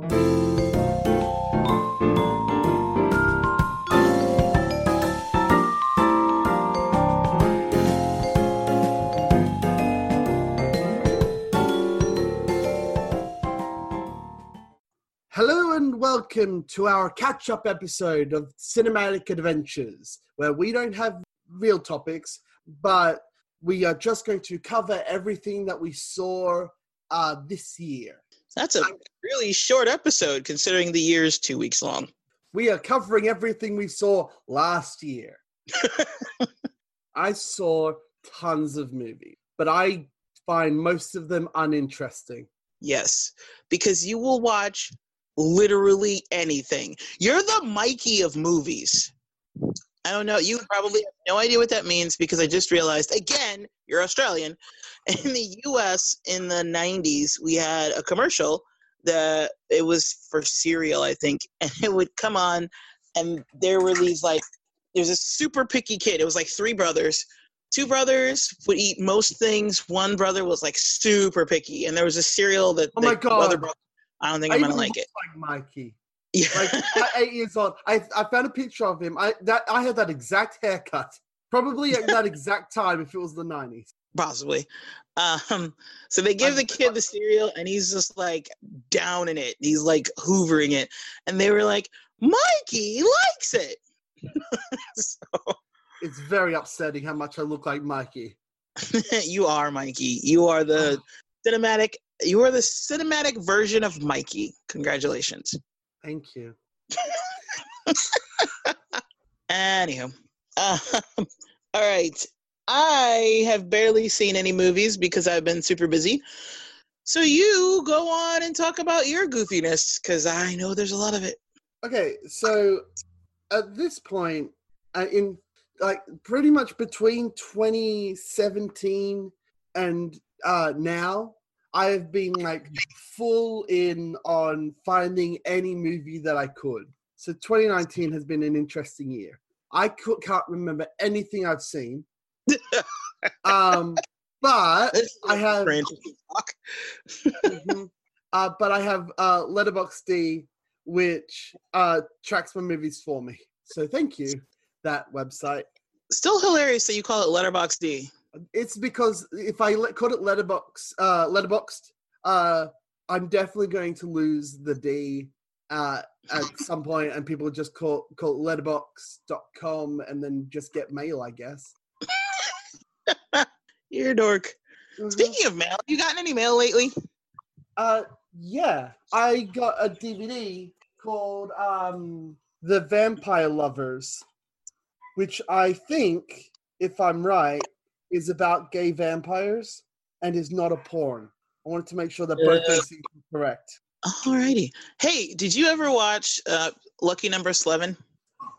Hello and welcome to our catch up episode of Cinematic Adventures, where we don't have real topics, but we are just going to cover everything that we saw uh, this year. That's a really short episode considering the year's two weeks long. We are covering everything we saw last year. I saw tons of movies, but I find most of them uninteresting. Yes, because you will watch literally anything. You're the Mikey of movies. I don't know. You probably have no idea what that means because I just realized again, you're Australian. In the US in the 90s, we had a commercial that it was for cereal, I think, and it would come on and there were these like there's a super picky kid. It was like three brothers. Two brothers would eat most things. One brother was like super picky, and there was a cereal that Oh my the God. other brother. I don't think I'm gonna like it. Like Mikey. Yeah. Like at eight years old, I I found a picture of him. I that I had that exact haircut, probably at that exact time if it was the nineties. possibly. Um, so they give the kid the cereal, and he's just like down in it. He's like hoovering it, and they were like, "Mikey likes it." so It's very upsetting how much I look like Mikey. you are Mikey. You are the cinematic. You are the cinematic version of Mikey. Congratulations. Thank you. Anywho, um, all right. I have barely seen any movies because I've been super busy. So you go on and talk about your goofiness because I know there's a lot of it. Okay, so at this point, uh, in like pretty much between 2017 and uh, now, I have been like full in on finding any movie that I could. So 2019 has been an interesting year. I can't remember anything I've seen. um, but I have-. Mhm. uh, but I have uh, Letterboxd, which uh, tracks my movies for me. So thank you, that website. Still hilarious that you call it Letterbox D. It's because if I let, call it Letterbox, uh, Letterboxd, uh, I'm definitely going to lose the D uh, at some point, and people just call call it letterbox.com and then just get mail, I guess. You're a dork. Mhm. Speaking of mail, you gotten any mail lately? Uh, yeah, I got a DVD called um, The Vampire Lovers, which I think, if I'm right, is about gay vampires and is not a porn. I wanted to make sure that both Uh, those things were correct. Alrighty. Hey, did you ever watch uh, Lucky Number Eleven?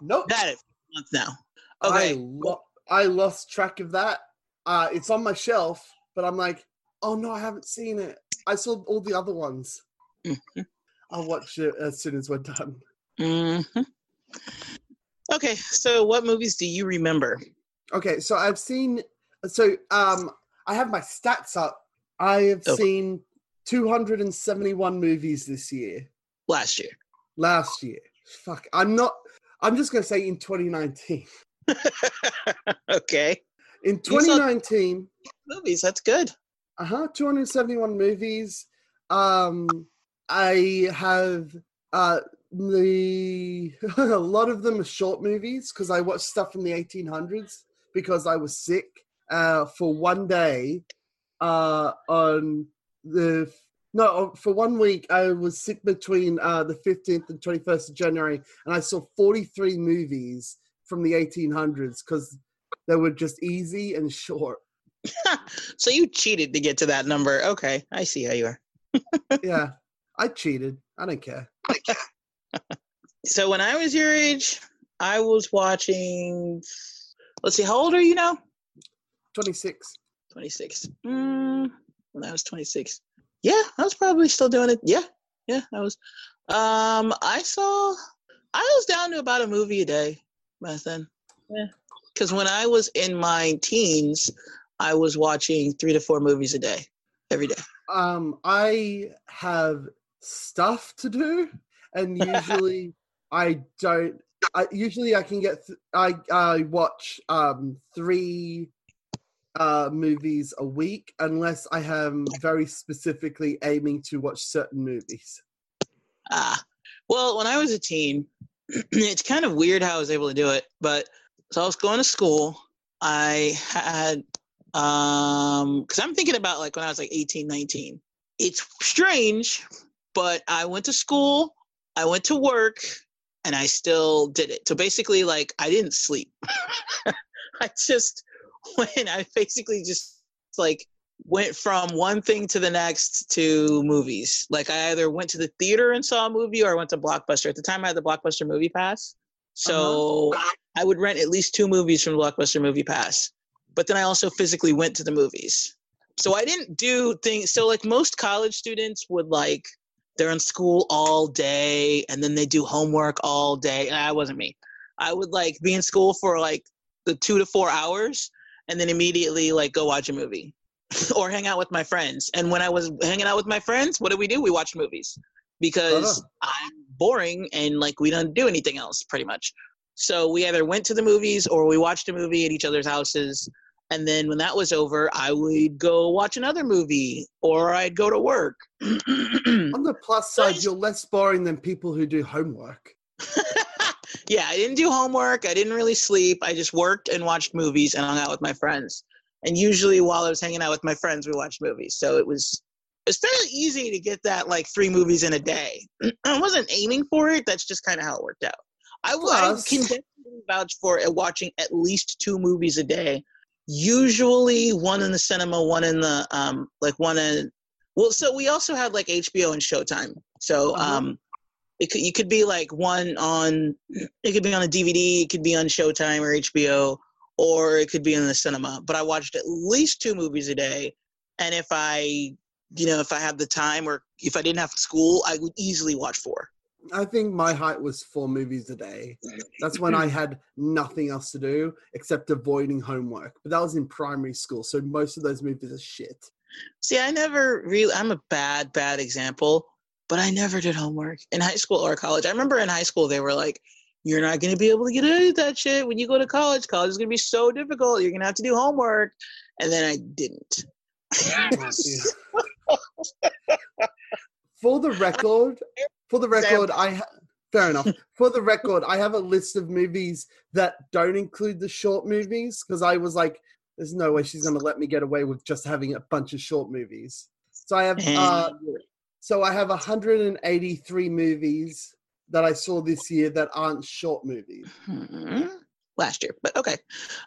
Nope. That is month now. I, Okay. lo- I lost track of that. Uh, it's on my shelf, but I'm like, oh no, I haven't seen it. I saw all the other ones. Mhm. I'll watch it as soon as we're done. hmm Okay, so what movies do you remember? Okay, so I've seen so um I have my stats up. I have Oh. seen 271 movies this year. Last year. Last year. Fuck. I'm not I'm just gonna say in 2019. okay. In 2019, Movies, that's good. uh-huh, 271 movies. Um I have uh the a lot of them are short movies because I watched stuff from the 1800s because I was sick uh for one day uh on the no for one week I was sick between uh the 15th and 21st of January and I saw 43 movies from the 1800s because they were just easy and short. so you cheated to get to that number. Okay, I see how you are. yeah, I cheated. I don't care. So when I was your age, I was watching. Let's see, how old are you now? 26. 26. Mm, when I was 26. Yeah, I was probably still doing it. Yeah, yeah, I was. Um, I saw. I was down to about a movie a day back then. Yeah, because when I was in my teens, I was watching three to four movies a day every day. Um, I have stuff to do, and usually I don't. I, usually I can get. Th- I I watch um three uh movies a week unless I am very specifically aiming to watch certain movies. Ah, well, when I was a teen, it's kind of weird how I was able to do it. But so I was going to school. I had um because I'm thinking about like when I was like 18, 19. It's strange, but I went to school, I went to work, and I still did it. So basically, like I didn't sleep. I just when I basically just like went from one thing to the next to movies. Like I either went to the theater and saw a movie or I went to Blockbuster. At the time I had the Blockbuster movie pass. So uh-huh. I would rent at least two movies from Blockbuster movie pass. But then I also physically went to the movies. So I didn't do things so like most college students would like they're in school all day and then they do homework all day. And that wasn't me. I would like be in school for like the two to four hours and then immediately like go watch a movie or hang out with my friends. And when I was hanging out with my friends, what did we do? We watched movies because uh-huh. I'm boring and like we don't do anything else pretty much. So we either went to the movies or we watched a movie at each other's houses. And then when that was over, I would go watch another movie or I'd go to work. On the plus side, you're less boring than people who do homework. yeah, I didn't do homework. I didn't really sleep. I just worked and watched movies and hung out with my friends and usually while I was hanging out with my friends, we watched movies. So it was it's fairly easy to get that like three movies in a day. I wasn't aiming for it. That's just kind of how it worked out. I, I can definitely vouch for watching at least two movies a day. Usually one in the cinema, one in the um like one in well. So we also had like HBO and Showtime. So uh-huh. um, it could you could be like one on it could be on a DVD, it could be on Showtime or HBO or it could be in the cinema. But I watched at least two movies a day. And if I, you know, if I had the time or if I didn't have school, I would easily watch four. I think my height was four movies a day. That's when I had nothing else to do except avoiding homework. But that was in primary school, so most of those movies are shit. See, I never really. I'm a bad, bad example, but I never did homework in high school or college. I remember in high school they were like, you're not going to be able to get any of that shit when you go to college. College is going to be so difficult. You're going to have to do homework. And then I didn't. for the record, for the record, I ha- fair enough. For the record, I have a list of movies that don't include the short movies because I was like, there's no way she's going to let me get away with just having a bunch of short movies. So I have, uh, so I have 183 movies that I saw this year that aren't short movies. Hmm. Last year, but okay.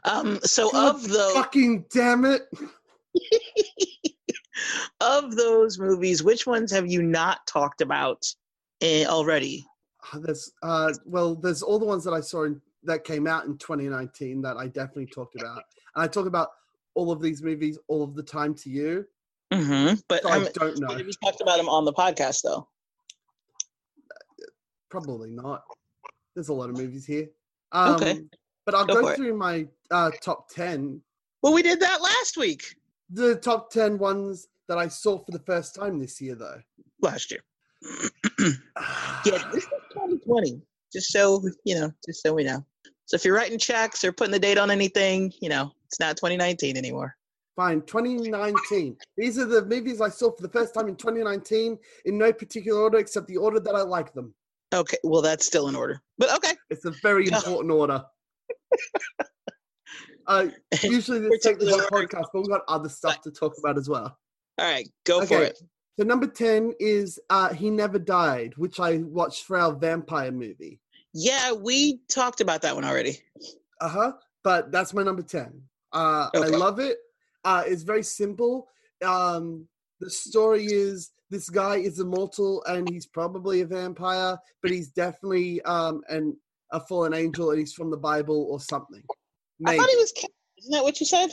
Um, so God of the fucking damn it. of those movies, which ones have you not talked about uh, already? Uh, there's uh, well, there's all the ones that I saw in, that came out in 2019 that I definitely talked about. And I talk about all of these movies all of the time to you. Mm-hmm. But so I don't know. We talked about him on the podcast, though. Probably not. There's a lot of movies here. Um, okay. But I'll go, go through it. my uh, top 10. Well, we did that last week. The top 10 ones that I saw for the first time this year, though. Last year. yeah, this is 2020. Just so, you know, just so we know. So if you're writing checks or putting the date on anything, you know, it's not 2019 anymore. Fine, 2019. These are the movies I saw for the first time in 2019 in no particular order except the order that I like them. Okay, well that's still in order, but okay. It's a very important order. uh, usually this takes the podcast, but we've got other stuff to talk about as well. All right, go okay. for it. So number ten is uh, "He Never Died," which I watched for our vampire movie. Yeah, we talked about that one already. Uh huh. But that's my number ten. Uh, okay. I love it. Uh, it's very simple. Um, the story is this guy is immortal and he's probably a vampire, but he's definitely um an a fallen angel and he's from the Bible or something. Maybe. I thought he was. Isn't that what you said?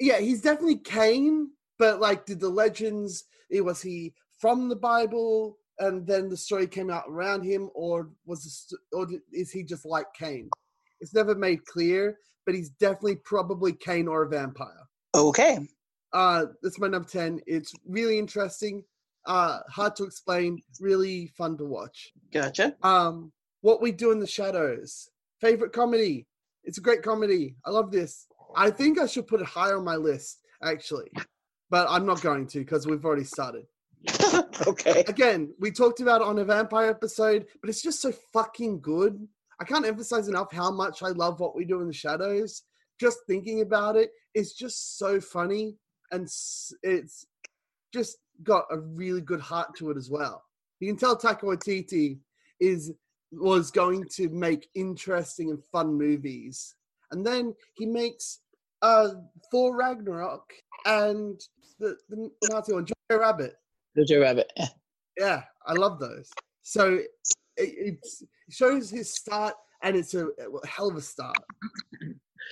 Yeah, he's definitely Cain, but like, did the legends? It was he from the Bible, and then the story came out around him, or was this, or is he just like Cain? It's never made clear, but he's definitely probably Cain or a vampire. Okay. Uh, that's my number ten. It's really interesting uh, hard to explain, really fun to watch. Gotcha. Um, what we do in the shadows. Favorite comedy. It's a great comedy. I love this. I think I should put it higher on my list, actually, but I'm not going to because we've already started. okay. Again, we talked about it on a vampire episode, but it's just so fucking good. I can't emphasize enough how much I love what we do in the shadows. Just thinking about it is just so funny, and it's just got a really good heart to it as well. You can tell Taika Waititi is was going to make interesting and fun movies, and then he makes uh Thor Ragnarok and the, the Nazi one, Jojo Rabbit. Jojo Rabbit. Yeah, I love those. So it, it shows his start, and it's a, a hell of a start.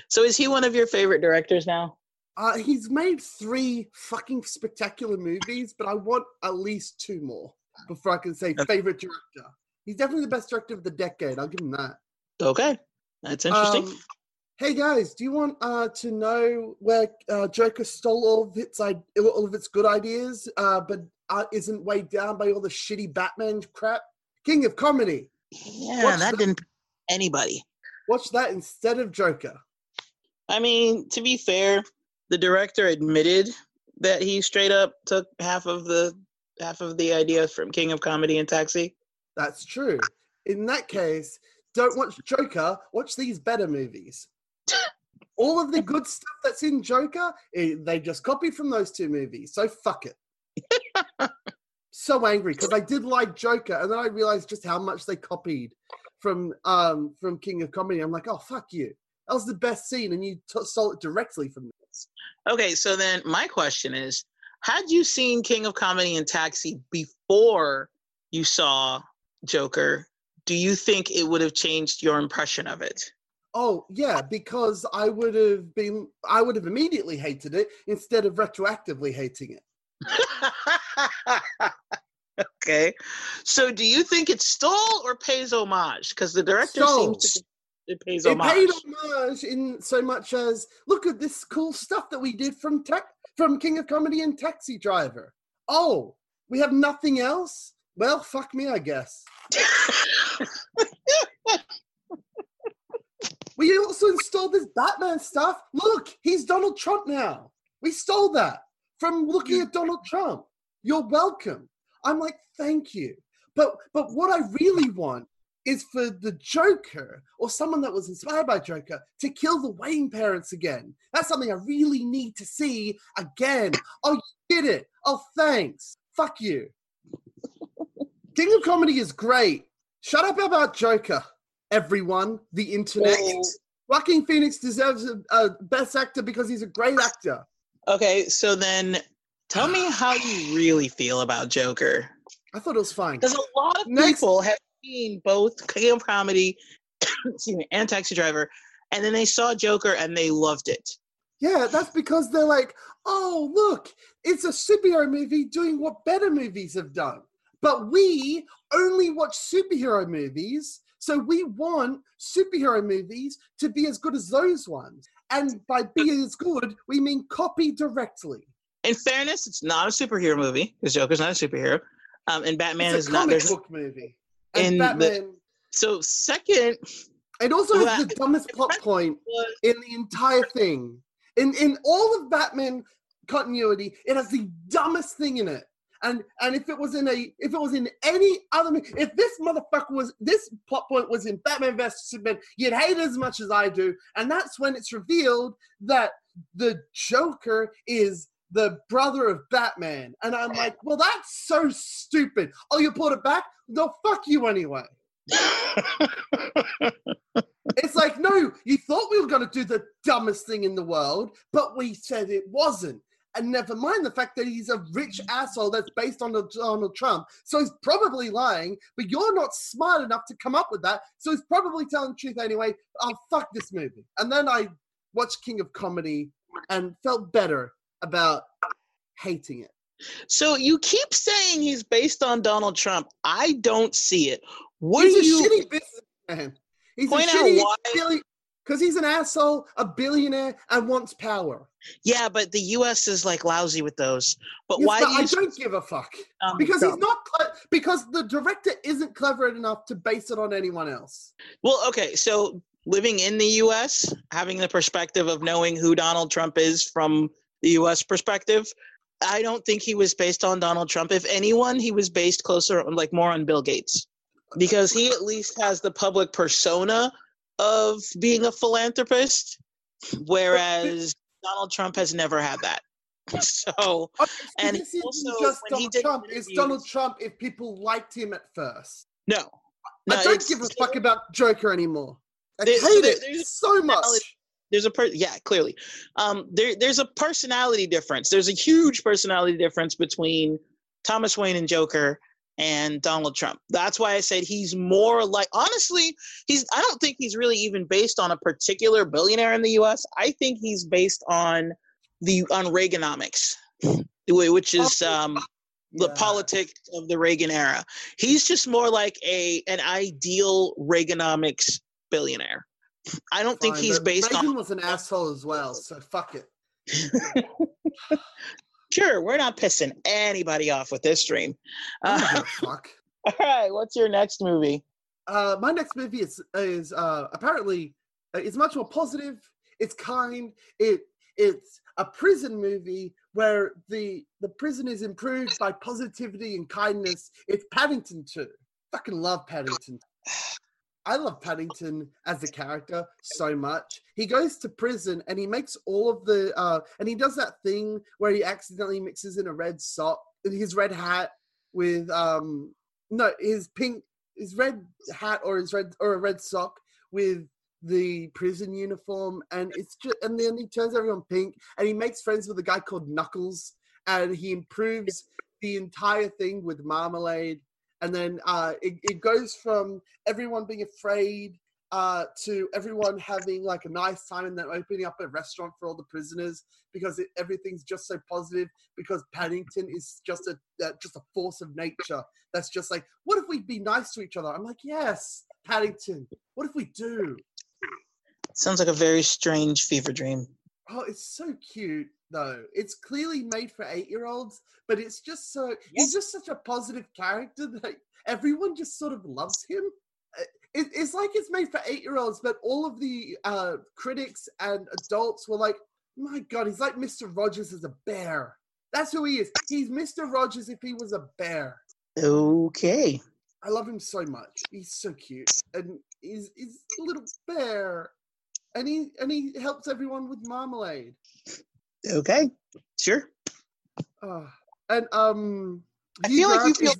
So is he one of your favorite directors now? Uh, he's made three fucking spectacular movies, but I want at least two more before I can say Okay. favorite director. He's definitely the best director of the decade. I'll give him that. Okay. That's interesting. Um, hey guys, do you want uh, to know where uh, Joker stole all of its all of its good ideas, uh, but uh, isn't weighed down by all the shitty Batman crap? King of Comedy. yeah, that the- didn't anybody. Watch that instead of Joker. I mean, to be fair, the director admitted that he straight up took half of the half of the idea from King of Comedy and Taxi. That's true. In that case, don't watch Joker. Watch these better movies. All of the good stuff that's in Joker, eh, they just copied from those two movies. So fuck it. so angry because I did like Joker, and then I realized just how much they copied from um from King of Comedy. I'm like, oh fuck you. That was the best scene, and you t- stole it directly from this. Okay, so then my question is, had you seen King of Comedy and Taxi before you saw Joker? Do you think it would have changed your impression of it? Oh yeah, because I would have been, I would have immediately hated it instead of retroactively hating it. okay. So do you think it stole or pays homage? Because the director Stole. seems to it pays It homage. paid homage in so much as look at this cool stuff that we did from tech from King of Comedy and Taxi Driver. Oh, we have nothing else? Well, fuck me, I guess. We also installed this Batman stuff. Look, he's Donald Trump now. We stole that from looking at Donald Trump. You're welcome. I'm like, thank you. But but what I really want is for the Joker or someone that was inspired by Joker to kill the Wayne parents again. That's something I really need to see again. Oh, you did it. Oh, thanks. Fuck you. King of Comedy is great. Shut up about Joker, everyone. The internet. Oh. Joaquin Phoenix deserves a, a best actor because he's a great actor. Okay, so then tell me how you really feel about Joker. I thought it was fine. Because a lot of Next- people have seen both King of Comedy excuse me, and Taxi Driver, and then they saw Joker and they loved it. Yeah, that's because they're like, oh, look, it's a superhero movie doing what better movies have done. But we only watch superhero movies, so we want superhero movies to be as good as those ones. And by being as good, we mean copy directly. In fairness, it's not a superhero movie because Joker's not a superhero, um, and Batman is a not. comic There's book movie. And in the- Batman. so second It also has Well, the dumbest plot point was in the entire thing. In in all of Batman continuity, it has the dumbest thing in it. And and if it was in a if it was in any other if this motherfucker was this plot point was in Batman vs Superman, you'd hate it as much as I do. And that's when it's revealed that the Joker is the brother of Batman. And I'm like, well, that's so stupid. Oh, you pulled it back? No, fuck you anyway. It's like, no, you thought we were going to do the dumbest thing in the world, but we said it wasn't. And never mind the fact that he's a rich asshole that's based on Donald Trump. So he's probably lying, but you're not smart enough to come up with that. So he's probably telling the truth anyway. Oh, fuck this movie. And then I watched King of Comedy and felt better about hating it. So you keep saying he's based on Donald Trump. I don't see it. What he's do a you shitty businessman. He's Point a out why- because he's an asshole, a billionaire, and wants power. Yeah, but the U.S. is like lousy with those. But Yes, why but do you? I don't give a fuck um, because so- he's not cle- because the director isn't clever enough to base it on anyone else. Well, okay, so living in the US, having the perspective of knowing who Donald Trump is from the US perspective, I don't think he was based on Donald Trump. If anyone, he was based closer like more on Bill Gates. Because he at least has the public persona of being a philanthropist, whereas Donald Trump has never had that. So Okay, so And this also, just Donald Trump. It's Donald Trump if people liked him at first. no. No, I don't give a fuck about Joker anymore. I There- so hate there- it there's so much. There's a per yeah clearly. Um there there's a personality difference. There's a huge personality difference between thomas wayne and joker and donald trump. That's why i said he's more like honestly he's i don't think he's really even based on a particular billionaire in the us i think he's based on the on reaganomics which is um the Yeah. politics of the reagan era. He's just more like a an ideal reaganomics billionaire i don't think he's based Reagan on was an asshole as well, so fuck it. Sure, we're not pissing anybody off with this stream. Uh, fuck. all right, what's your next movie? Uh, my next movie is is uh, apparently uh, it's much more positive. It's kind. It it's a prison movie where the the prison is improved by positivity and kindness. It's Paddington 2. Fucking love Paddington. I love Paddington as a character so much. He goes to prison and he makes all of the uh and he does that thing where he accidentally mixes in a red sock his red hat with um no his pink his red hat or his red or a red sock with the prison uniform and it's just and then he turns everyone pink and he makes friends with a guy called Knuckles and he improves the entire thing with marmalade and then uh it, it goes from everyone being afraid uh to everyone having like a nice time and then opening up a restaurant for all the prisoners because it, everything's just so positive because Paddington is just a uh, just a force of nature that's just like what if we be nice to each other? I'm like yes Paddington what if we do? Sounds like a very strange fever dream. Oh, it's so cute though. It's clearly made for eight-year-olds, but it's just so he's just such a positive character that everyone just sort of loves him. Uh, It, it's like it's made for eight-year-olds, but all of the uh, critics and adults were like, "My God, he's like Mister Rogers as a bear." That's who he is. He's Mister Rogers if he was a bear. Okay. I love him so much. He's so cute, and he's he's a little bear, and he and he helps everyone with marmalade. Okay. Sure. Uh, and um, I feel like you feel is-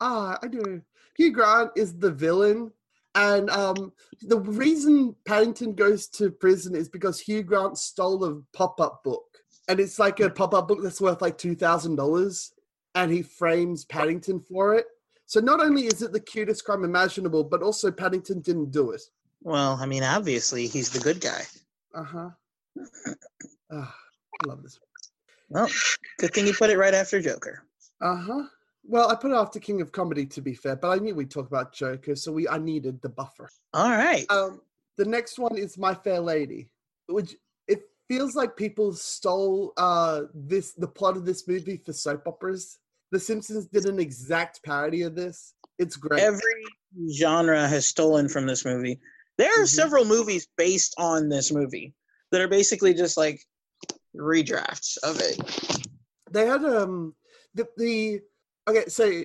ah, I do. Hugh Grant is the villain, and um, the reason Paddington goes to prison is because Hugh Grant stole a pop-up book, and it's like a pop-up book that's worth like two thousand dollars, and he frames Paddington for it. So not only is it the cutest crime imaginable, but also Paddington didn't do it. well, I mean, obviously he's the good guy. Uh huh. I love this. Well, good thing you put it right after Joker. Uh huh. Well, I put it after King of Comedy to be fair, but I knew we'd talk about Joker, so we I needed the buffer. All right. Um, the next one is My Fair Lady, which it feels like people stole uh this the plot of this movie for soap operas. The Simpsons did an exact parody of this. It's great. Every genre has stolen from this movie. There are Mhm. several movies based on this movie that are basically just like redrafts of it. they had um the the okay so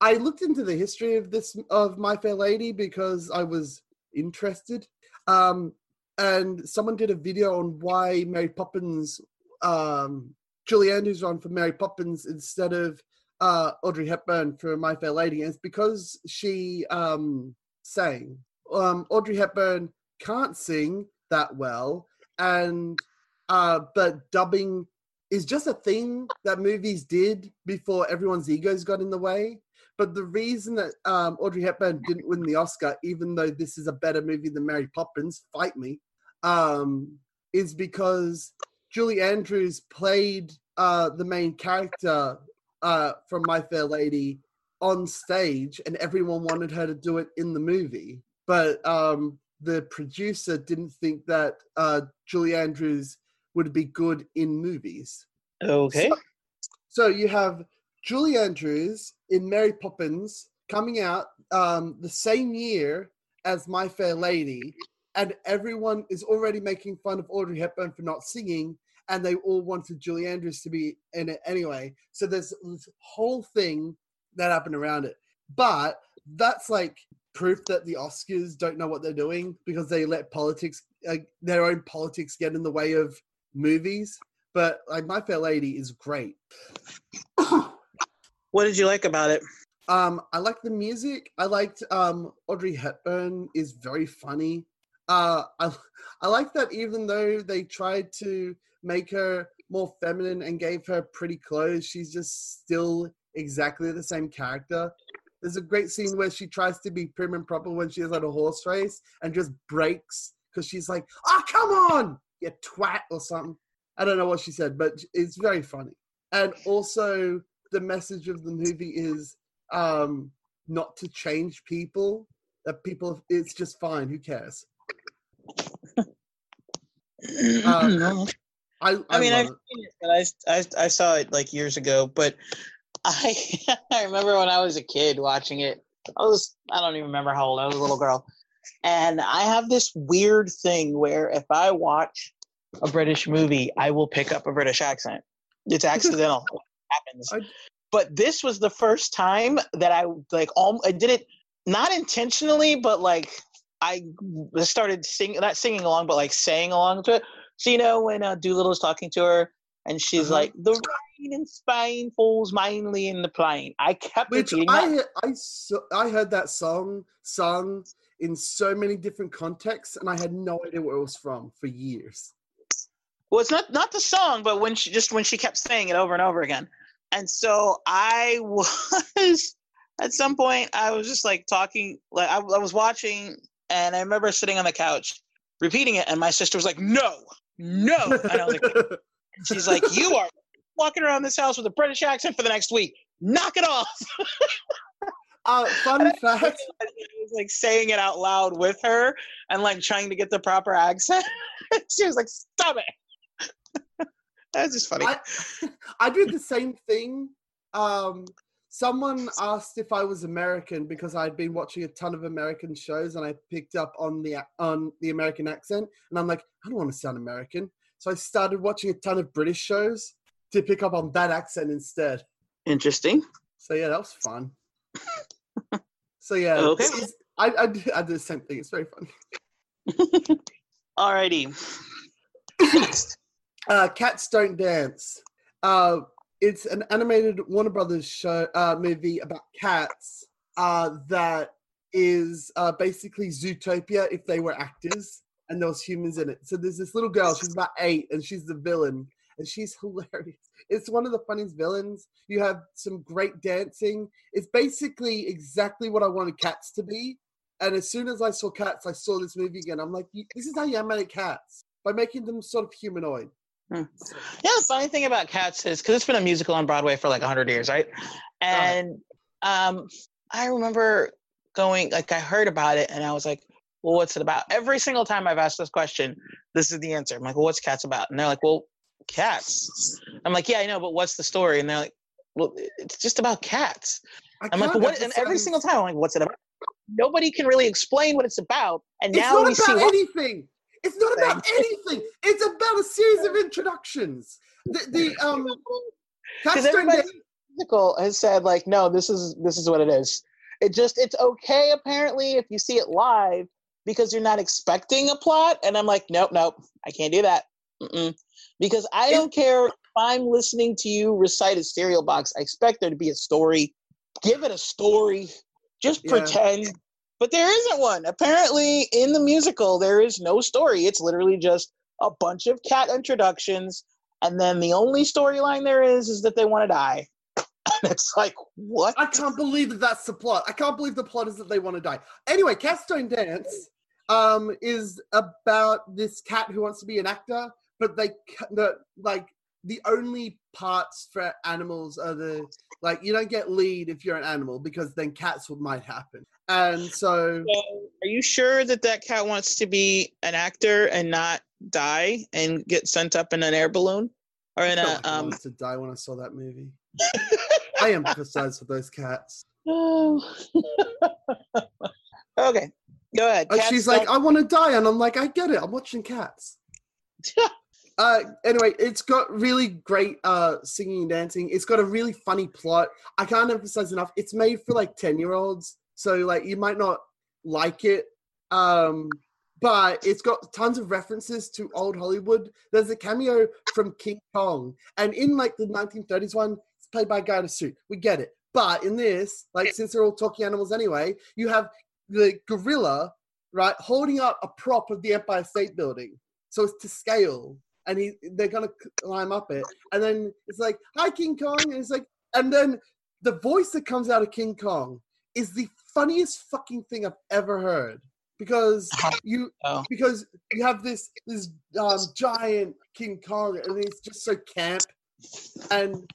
i looked into the history of this of my fair lady because i was interested um and someone did a video on why mary poppins um julie andrews ran for mary poppins instead of uh audrey hepburn for my fair lady and it's because she um sang um audrey hepburn can't sing that well and uh but dubbing is just a thing that movies did before everyone's egos got in the way. But the reason that um, Audrey Hepburn didn't win the Oscar, even though this is a better movie than Mary Poppins, fight me, um, is because Julie Andrews played uh, the main character uh, from My Fair Lady on stage, and everyone wanted her to do it in the movie. But um, the producer didn't think that uh, Julie Andrews would be good in movies. Okay. So, so you have Julie Andrews in Mary Poppins coming out um, the same year as My Fair Lady, and everyone is already making fun of Audrey Hepburn for not singing, and they all wanted Julie Andrews to be in it anyway. So there's this whole thing that happened around it. But that's like proof that the Oscars don't know what they're doing because they let politics, uh, their own politics, get in the way of movies. But like My Fair Lady is great. what did you like about it? Um, I like the music. I liked um, Audrey Hepburn is very funny. Uh, I I like that even though they tried to make her more feminine and gave her pretty clothes, she's just still exactly the same character. There's a great scene where she tries to be prim and proper when she's at a horse race and just breaks because she's like, "Oh, come on, you twat" or something. I don't know what she said, but it's very funny. And also, the message of the movie is um, not to change people. That people, it's just fine. Who cares? Um, I, I, I mean, I've seen it, but I, I, I saw it like years ago. But I, I remember when I was a kid watching it. I was, I don't even remember how old I was, a little girl. And I have this weird thing where if I watch a British movie, I will pick up a British accent. It's accidental. it happens. But this was the first time that I like all I did it not intentionally, but like I started singing, not singing along, but like saying along to it. So you know when uh, Doolittle is talking to her, and she's uh-huh. like, "The rain in Spain falls mainly in the plain." I kept Which repeating I, that. I, I heard that song sung in so many different contexts, and I had no idea where it was from for years. Well, it's not not the song, but when she just when she kept saying it over and over again, and so I was at some point I was just like talking, like I, I was watching, and I remember sitting on the couch repeating it, and my sister was like, "No, no," and I was like, and she's like, "You are walking around this house with a British accent for the next week. Knock it off." Uh, fun fact. I was like saying it out loud with her and like trying to get the proper accent. she was like, "Stop it." That's just funny. I, I do the same thing. Um, someone asked if I was American because I'd been watching a ton of American shows and I picked up on the on the American accent, and I'm like, I don't want to sound American, so I started watching a ton of British shows to pick up on that accent instead. Interesting. So yeah, that was fun. so yeah, okay. I, I, I do the same thing. It's very fun. Alrighty. Next. Uh, Cats Don't Dance. Uh, it's an animated Warner Brothers show uh, movie about cats uh, that is uh, basically Zootopia if they were actors and there was humans in it. So there's this little girl, she's about eight, and she's the villain, and she's hilarious. It's one of the funniest villains. You have some great dancing. It's basically exactly what I wanted cats to be. And as soon as I saw cats, I saw this movie again. I'm like, this is how you animate cats by making them sort of humanoid. Hmm. Yeah, the funny thing about Cats is because it's been a musical on Broadway for like 100 years, right? And um, I remember going, like, I heard about it and I was like, well, what's it about? Every single time I've asked this question, this is the answer. I'm like, well, what's Cats about? And they're like, well, cats. I'm like, yeah, I know, but what's the story? And they're like, well, it's just about cats. I'm like, what? And every single time, I'm like, what's it about? Nobody can really explain what it's about. And it's now we see anything. It's not about anything. It's about a series of introductions. The, the um, because everybody has said like, no, this is this is what it is. It just it's okay apparently if you see it live because you're not expecting a plot. And I'm like, nope, nope, I can't do that. Mm-mm. Because I don't care if I'm listening to you recite a stereo box. I expect there to be a story. Give it a story. Just yeah. pretend but there isn't one. Apparently, in the musical, there is no story. It's literally just a bunch of cat introductions, and then the only storyline there is is that they want to die. And it's like, what? I can't believe that that's the plot. I can't believe the plot is that they want to die. Anyway, Cats Don't Dance um, is about this cat who wants to be an actor, but they the like the only parts for animals are the like you don't get lead if you're an animal because then cats would, might happen And so, So, are you sure that that cat wants to be an actor and not die and get sent up in an air balloon or in a like um? to die when I saw that movie. I empathize with those cats. Oh. okay, go ahead. Cats she's like, don't- I want to die, and I'm like, I get it. I'm watching cats. Uh, anyway, it's got really great uh, singing and dancing. It's got a really funny plot. I can't emphasize enough. It's made for like ten year olds, so like you might not like it, um, but it's got tons of references to old Hollywood. There's a cameo from King Kong, and in like the 1930s one, it's played by a guy in a suit. We get it, but in this, like since they're all talking animals anyway, you have the gorilla right holding up a prop of the Empire State Building, so it's to scale and he they're gonna climb up it, and then it's like, "Hi, King Kong," and it's like, and then the voice that comes out of King Kong is the funniest fucking thing I've ever heard because you Oh. because you have this this um, giant King Kong, and it's just so camp, and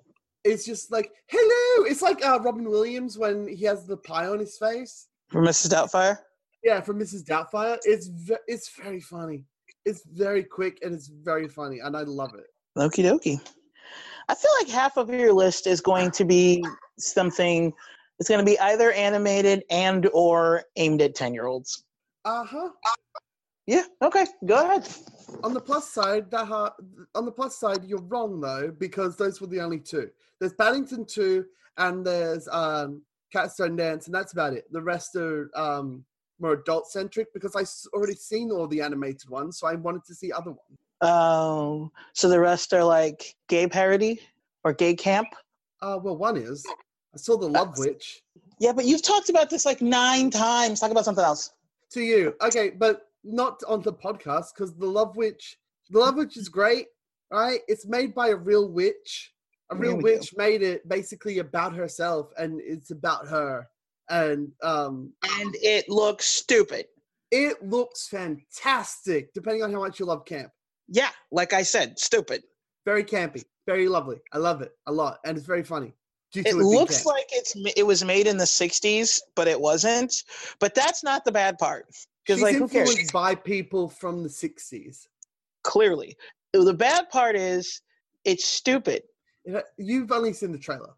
it's just like, "Hello," it's like uh, Robin Williams when he has the pie on his face. for Mrs. Doubtfire. Yeah, from Mrs. Doubtfire. It's ve- it's very funny. It's very quick and it's very funny, and I love it. Okie dokie. I feel like half of your list is going to be something. It's going to be either animated and or aimed at ten year olds. Uh huh. Yeah. Okay. Go ahead. On the plus side, that ha- on the plus side, you're wrong though because those were the only two. There's Paddington two, and there's um, Cats Don't Dance, and that's about it. The rest are um, more adult centric because I already seen all the animated ones, so I wanted to see other ones. Um. So the rest are like gay parody or gay camp. Uh, well, one is I saw the Love Witch. Yeah, but you've talked about this like nine times. Talk about something else. to you. Okay, but not on the podcast because the Love Witch, the Love Witch is great, right? It's made by a real witch. A real witch made it basically about herself, and it's about her. And um, And it looks stupid. it looks fantastic, depending on how much you love camp. Yeah, like I said, stupid. Very campy, very lovely. I love it a lot, and it's very funny. It it looks like it's it was made in the '60s, but it wasn't. But that's not the bad part because like who cares? by people from the '60s. Clearly, the bad part is it's stupid. You've only seen the trailer.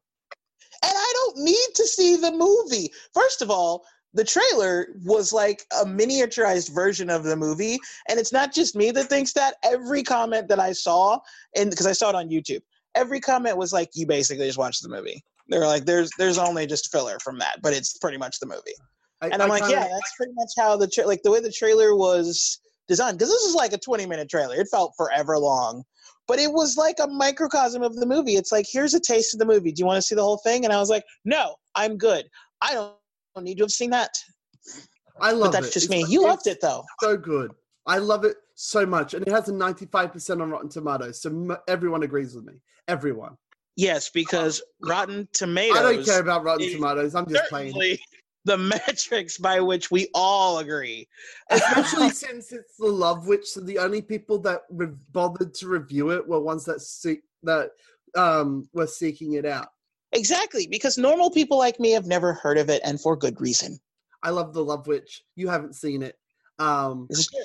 and I don't need to see the movie. First of all, the trailer was like a miniaturized version of the movie, and it's not just me that thinks that. Every comment that I saw, and because I saw it on YouTube, every comment was like, "You basically just watched the movie." They were like, "There's there's only just filler from that, but it's pretty much the movie." I, And I'm I like, kinda- "Yeah, that's pretty much how the tra- like the way the trailer was designed." Because this is like a 20 minute trailer. It felt forever long. But it was like a microcosm of the movie. It's like, here's a taste of the movie. Do you want to see the whole thing? And I was like, no, I'm good. I don't need to have seen that. I love But that's it. just It's- me. You loved it though. So good. I love it so much, and it has a 95% on Rotten Tomatoes. So m- everyone agrees with me. Everyone. Yes, because Rotten Tomatoes I don't care about Rotten Tomatoes. I'm just playing. The metrics by which we all agree. Especially since it's the Love Witch, so the only people that re- bothered to review it were ones that seek that um were seeking it out. exactly, because normal people like me have never heard of it, and for good reason. I love the Love Witch. You haven't seen it, um, This is true.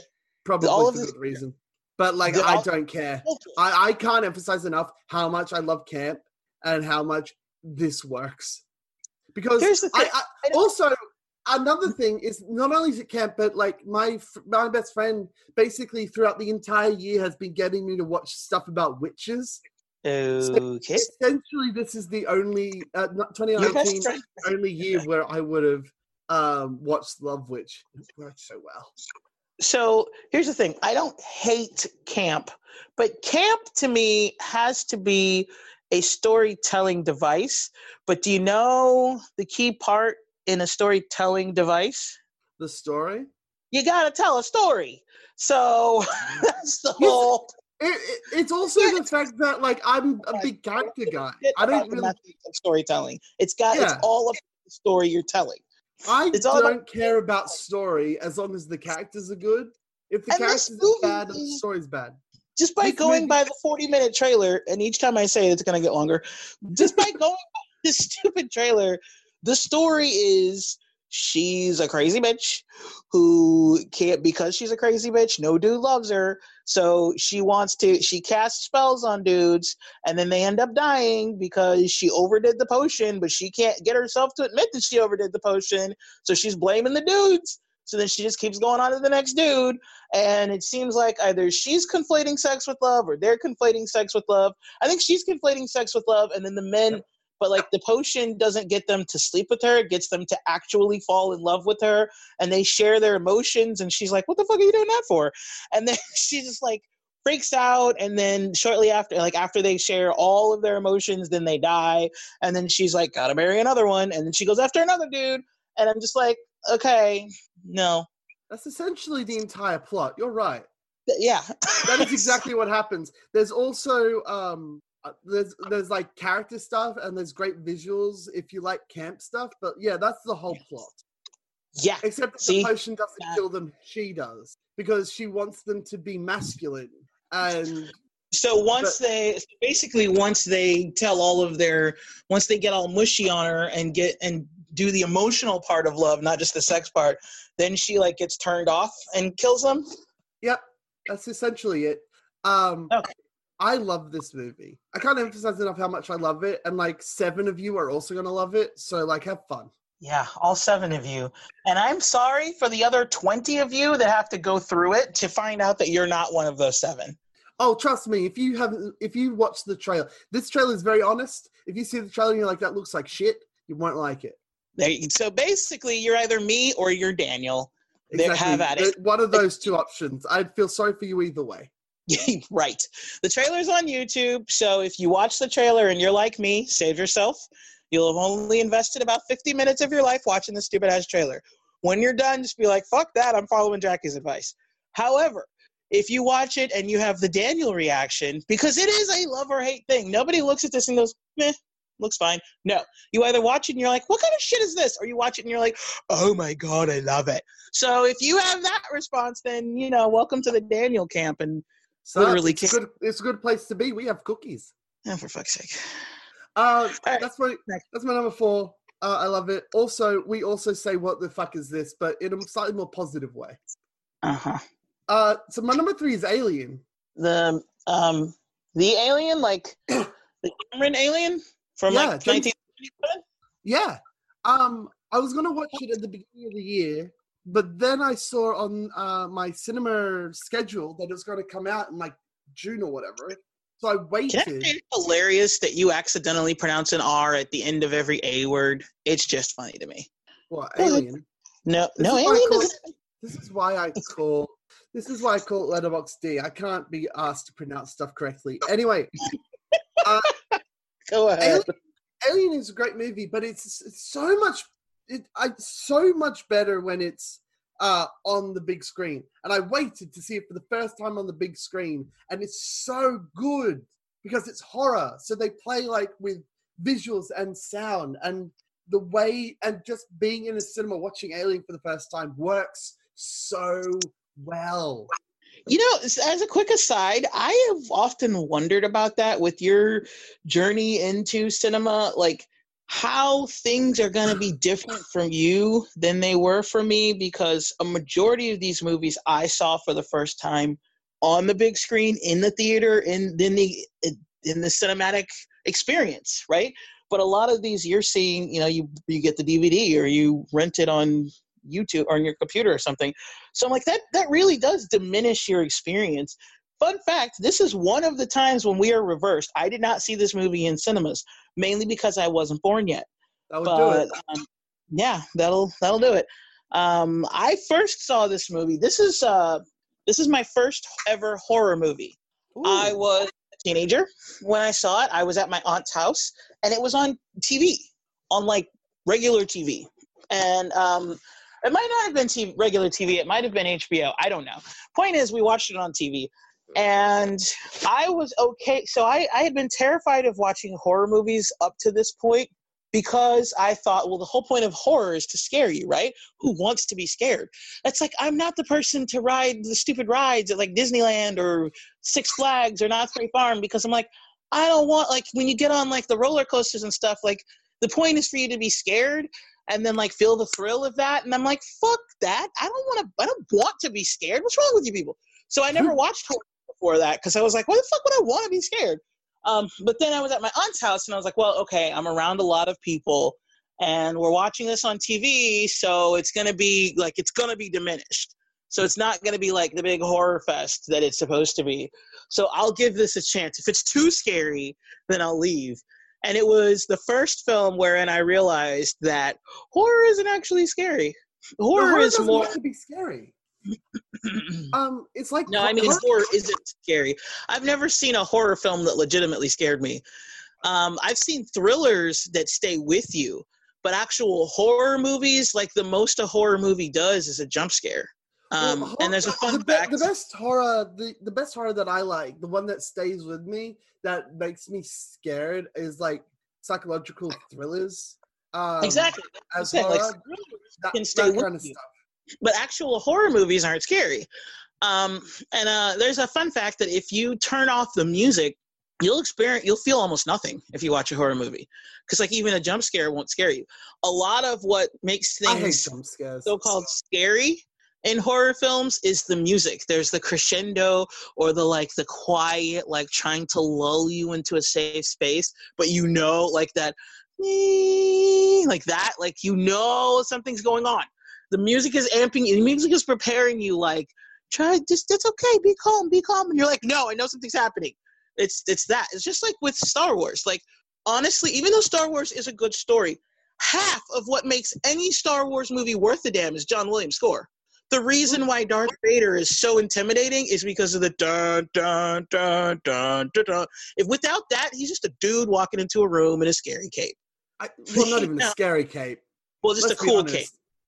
probably all for the- good reason. But like, the- I all- don't care. I, I can't emphasize enough how much I love camp and how much this works. Because Here's the thing. I, I don't- also another thing is not only is it camp, but like my my best friend basically throughout the entire year has been getting me to watch stuff about witches. Okay. Essentially, this is the only uh, not- Your best 2019 friend. only year where I would have um, watched Love Witch. It worked so well. So here's the thing I don't hate camp, but camp to me has to be a storytelling device. But do you know the key part in a storytelling device? The story. You got to tell a story. So that's the whole. It, it, it's also Yeah, the fact that like I'm a big character guy. I don't really. storytelling. It's got. It's all about the story you're telling. I it's don't about- care about story as long as the characters are good. If the And characters are bad, the story's bad. Just by This going movie- by the 40 minute trailer and each time i say it, it's going to get longer. Just by going by this stupid trailer the story is she's a crazy bitch who can't because she's a crazy bitch no dude loves her. So she wants to she casts spells on dudes and then they end up dying because she overdid the potion but she can't get herself to admit that she overdid the potion so she's blaming the dudes so then she just keeps going on to the next dude and it seems like either she's conflating sex with love or they're conflating sex with love. I think she's conflating sex with love and then the men but like the potion doesn't get them to sleep with her. It gets them to actually fall in love with her and they share their emotions and she's like what the fuck are you doing that for? And then she just like freaks out and then shortly after like after they share all of their emotions then they die and then she's like gotta marry another one and then she goes after another dude and i'm just like okay no That's essentially the entire plot. You're right. yeah That is exactly what happens. There's also um uh, there's there's like character stuff and there's great visuals if you like camp stuff, but yeah, that's the whole plot. yeah Except See? the potion doesn't Yeah. kill them, she does because she wants them to be masculine. And So once they basically once they tell all of their once they get all mushy on her and get and do the emotional part of love, not just the sex part, then she like gets turned off and kills him. yep, that's essentially it. Um Okay. I love this movie. I can't emphasize enough how much I love it, and like seven of you are also gonna love it. So like, have fun. Yeah, all seven of you. And I'm sorry for the other 20 of you that have to go through it to find out that you're not one of those seven. Oh, trust me, if you haven't, if you watch the trailer, this trailer is very honest. If you see the trailer and you're like, that looks like shit, you won't like it. There, so basically, you're either me or you're Daniel. There, have at it. One of those two options. I'd feel sorry for you either way. right. The trailer's on YouTube, so if you watch the trailer and you're like me, save yourself. You'll have only invested about 50 minutes of your life watching the stupid ass trailer. When you're done, just be like, fuck that, I'm following Jackie's advice. However, if you watch it and you have the Daniel reaction, because it is a love or hate thing, nobody looks at this and goes, meh, looks fine. No. You either watch it and you're like, what kind of shit is this? Or you watch it and you're like, oh my God, I love it. So if you have that response, then, you know, welcome to the Daniel camp. And So Literally it's a good. It's a good place to be. We have cookies. oh, for fuck's sake. Uh, right, that's my that's my number four. Uh, I love it. Also, we also say what the fuck is this, but in a slightly more positive way. Uh huh. Uh, so my number three is Alien. The um the alien, like the Cameron alien from Yeah, like James- 1977. Yeah. Um, I was gonna watch it at the beginning of the year, but then I saw on uh, my cinema schedule that it was gonna come out in like June or whatever. So I Can I waited. say it's hilarious that you accidentally pronounce an R at the end of every A word? It's just funny to me. What Alien? No, This no alien call is This is why I call. This is why I call it Letterbox D. I can't be asked to pronounce stuff correctly. Anyway, go ahead. Alien, Alien is a great movie, but it's, it's so much. It I so much better when it's uh, on the big screen. And I waited to see it for the first time on the big screen, and it's so good because it's horror. So they play like with visuals and sound, and the way and just being in a cinema watching Alien for the first time works so well. You know, as a quick aside, I have often wondered about that with your journey into cinema, like how things are going to be different from you than they were for me because a majority of these movies I saw for the first time on the big screen in the theater in in the in the cinematic experience, right? But a lot of these you're seeing, you know, you you get the DVD or you rent it on YouTube or on your computer or something. So I'm like, that that really does diminish your experience. Fun fact: This is one of the times when we are reversed. I did not see this movie in cinemas, mainly because I wasn't born yet. That would do it. um, yeah, that'll that'll do it. Um, I first saw this movie. This is uh, this is my first ever horror movie. I was a teenager when I saw it. I was at my aunt's house, and it was on TV, on like regular TV, and um, it might not have been TV, regular TV. It might have been HBO. I don't know. Point is, we watched it on TV, and I was okay. So I, I had been terrified of watching horror movies up to this point because I thought, well, the whole point of horror is to scare you, right? Who wants to be scared? It's like I'm not the person to ride the stupid rides at like Disneyland or Six Flags or Knott's Berry Farm because I'm like, I don't want like when you get on like the roller coasters and stuff, like The point is for you to be scared and then like feel the thrill of that. And I'm like, fuck that. I don't want to. I don't want to be scared. What's wrong with you people? So I never watched horror before that because I was like, why the fuck would I want to be scared? Um, but then I was at my aunt's house and I was like, well, okay, I'm around a lot of people and we're watching this on TV, so it's gonna be like it's gonna be diminished. So it's not gonna be like the big horror fest that it's supposed to be. So I'll give this a chance. If it's too scary, then I'll leave. And it was the first film wherein I realized that horror isn't actually scary. Horror, horror is more. have to be scary. Um, it's like No, I mean horror isn't scary. I've never seen a horror film that legitimately scared me. Um, I've seen thrillers that stay with you, but actual horror movies, like the most a horror movie does, is a jump scare. Um, Well, and there's a fun the, fact. the best horror, the, the best horror that I like, the one that stays with me, that makes me scared, is like psychological thrillers. Um, exactly. As like, horror, thrillers that, can stay that with kind of you. stuff. but actual horror movies aren't scary. Um, and uh, there's a fun fact that if you turn off the music, you'll experience, you'll feel almost nothing if you watch a horror movie, because like even a jump scare won't scare you. A lot of what makes things so-called scary in horror films is the music. There's the crescendo or the like the quiet, like trying to lull you into a safe space, but you know, like that, like that, like you know something's going on. The music is amping. The music is preparing you. Like, try just it's okay. Be calm. Be calm. And you're like, no, I know something's happening. It's it's that. It's just like with Star Wars. Like honestly, even though Star Wars is a good story, half of what makes any Star Wars movie worth a damn is John Williams' score. The reason why Darth Vader is so intimidating is because of the dun dun dun dun dun dun. If without that, he's just a dude walking into a room in a scary cape. I, well, not even No. a scary cape. Well, just Let's a cool cape.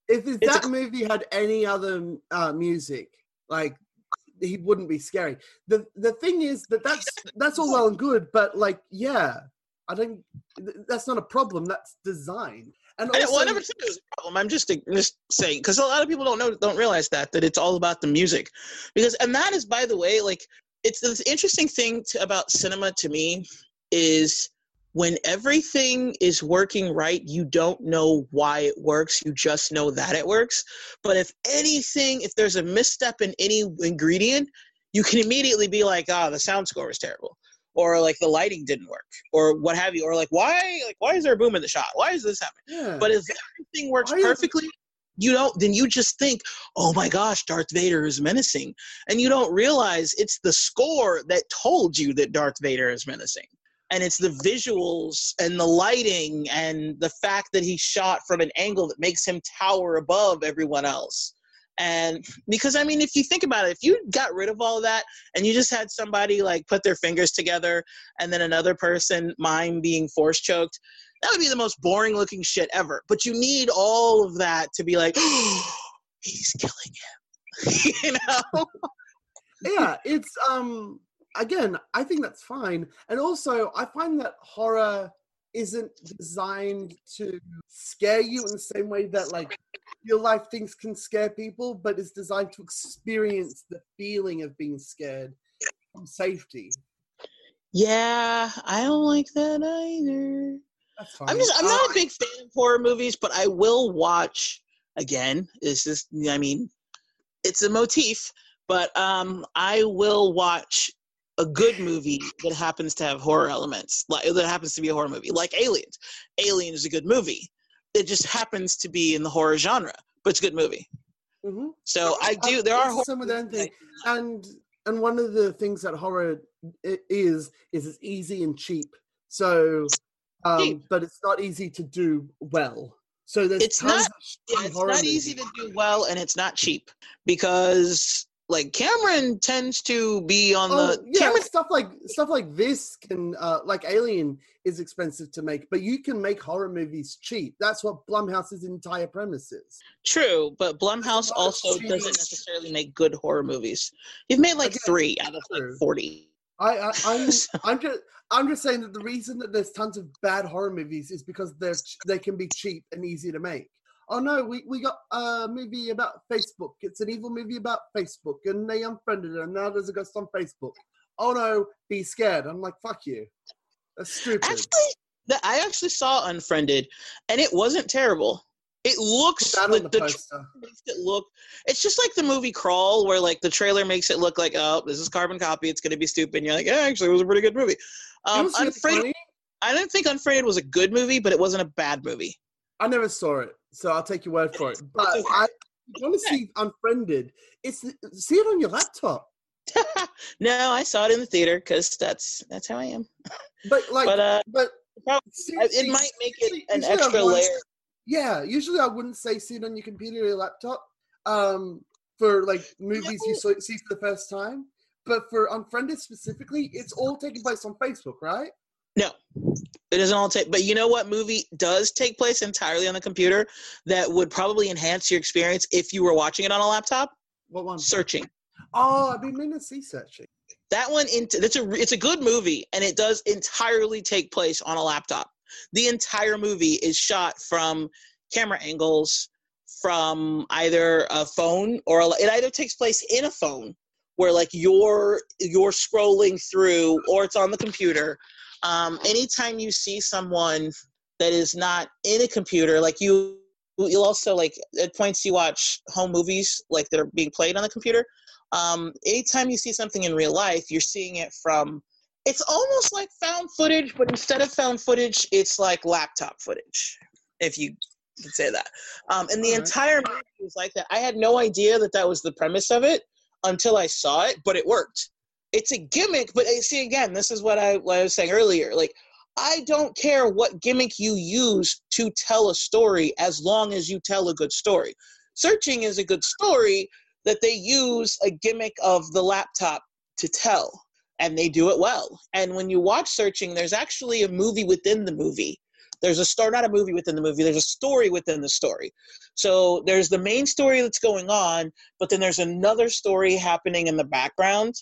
If, It's a that movie had any other uh, music, like he wouldn't be scary. The the thing is that that's that's all well and good, but like, yeah, I don't. That's not a problem. That's design. And I, also, well, I never said it was a problem. I'm just just saying because a lot of people don't know, don't realize that that it's all about the music, because and that is, by the way, like it's the interesting thing to, about cinema to me is when everything is working right, you don't know why it works. You just know that it works. But if anything, if there's a misstep in any ingredient, you can immediately be like, "Ah, the sound score was terrible." Or like the lighting didn't work, or what have you, or like why, like why is there a boom in the shot? Why is this happening? yeah. But if everything works Why perfectly, you don't. Then you just think, "Oh my gosh, Darth Vader is menacing," and you don't realize it's the score that told you that Darth Vader is menacing, and it's the visuals and the lighting and the fact that he's shot from an angle that makes him tower above everyone else. And because I mean, if you think about it, if you got rid of all that and you just had somebody like put their fingers together and then another person mime being force choked, that would be the most boring looking shit ever. But you need all of that to be like, he's killing him. you know? yeah, it's um again, I think that's fine. And also, I find that horror isn't designed to scare you in the same way that like real life things can scare people, but it's designed to experience the feeling of being scared from safety. Yeah, I don't like that either. I'm just I'm not Uh, a big fan of horror movies, but I will watch again. Is this I mean, it's a motif, but um I will watch a good movie that happens to have horror elements. Like that happens to be a horror movie. Like Aliens. Alien is a good movie. It just happens to be in the horror genre, but it's a good movie. mhm. So I do there are some of movies that thing. and and one of the things that horror is is it's easy and cheap so um Cheap. but it's not easy to do well so there's It's not- it's not easy to do well, and it's not cheap because like Cameron tends to be on oh the yeah Cameron. stuff like stuff like this can uh like alien is expensive to make but you can make horror movies cheap that's what blumhouse's entire premise is True, but Blumhouse also cheap- doesn't necessarily make good horror movies. You've made like Again, three out of like forty. I, I I'm So- I'm just I'm just saying that the reason that there's tons of bad horror movies is because they're they can be cheap and easy to make. Oh no, we, we got a movie about Facebook. It's an evil movie about Facebook, and they unfriended her, and now there's a ghost on Facebook. Oh no, be scared. I'm like, fuck you. That's stupid. Actually, that I actually saw Unfriended, and it wasn't terrible. It looks That the, the the makes it look it's just like the movie crawl where like the trailer makes it look like oh this is carbon copy it's going to be stupid and you're like yeah actually it was a pretty good movie um unfriended funny. i didn't think unfriended was a good movie but it wasn't a bad movie I never saw it, so I'll take your word for it. But okay. I want to see Unfriended. It's see it on your laptop. no i saw it in the theater because that's that's how i am But like, but uh but it might make it an extra layer Yeah, usually I wouldn't say see it on your computer or your laptop. Um, for like movies you saw, see for the first time. But for Unfriended specifically, it's all taking place on Facebook, right? No. It doesn't all take but you know what? Movie does take place entirely on the computer that would probably enhance your experience if you were watching it on a laptop. What one? searching. Oh, I've been meaning to see searching. that one into that's a it's a good movie and it does entirely take place on a laptop. The entire movie is shot from camera angles from either a phone or a, it either takes place in a phone where like you're you're scrolling through or it's on the computer um, anytime you see someone that is not in a computer like you you'll also like at points you watch home movies like that are being played on the computer um, anytime you see something in real life, you're seeing it from. It's almost like found footage, but instead of found footage, it's like laptop footage, if you could say that. Um, and the entire movie was like that. I had no idea that that was the premise of it until I saw it, but it worked. It's a gimmick, but uh, see again, this is what I, what I was saying earlier. Like, I don't care what gimmick you use to tell a story as long as you tell a good story. Searching is a good story that they use a gimmick of the laptop to tell and they do it well and when you watch searching there's actually a movie within the movie there's a story not a movie within the movie there's a story within the story so there's the main story that's going on but then there's another story happening in the background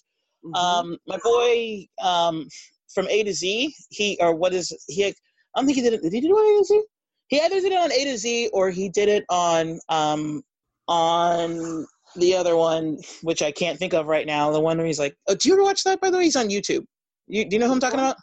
Mhm. um my boy um from a to z he or what is he i don't think he did it did he do a to z? He either did it on a to z or he did it on um on the other one which i can't think of right now the one where he's like oh, do you ever watch that by the way? He's on youtube. You, do you know who i'm talking about?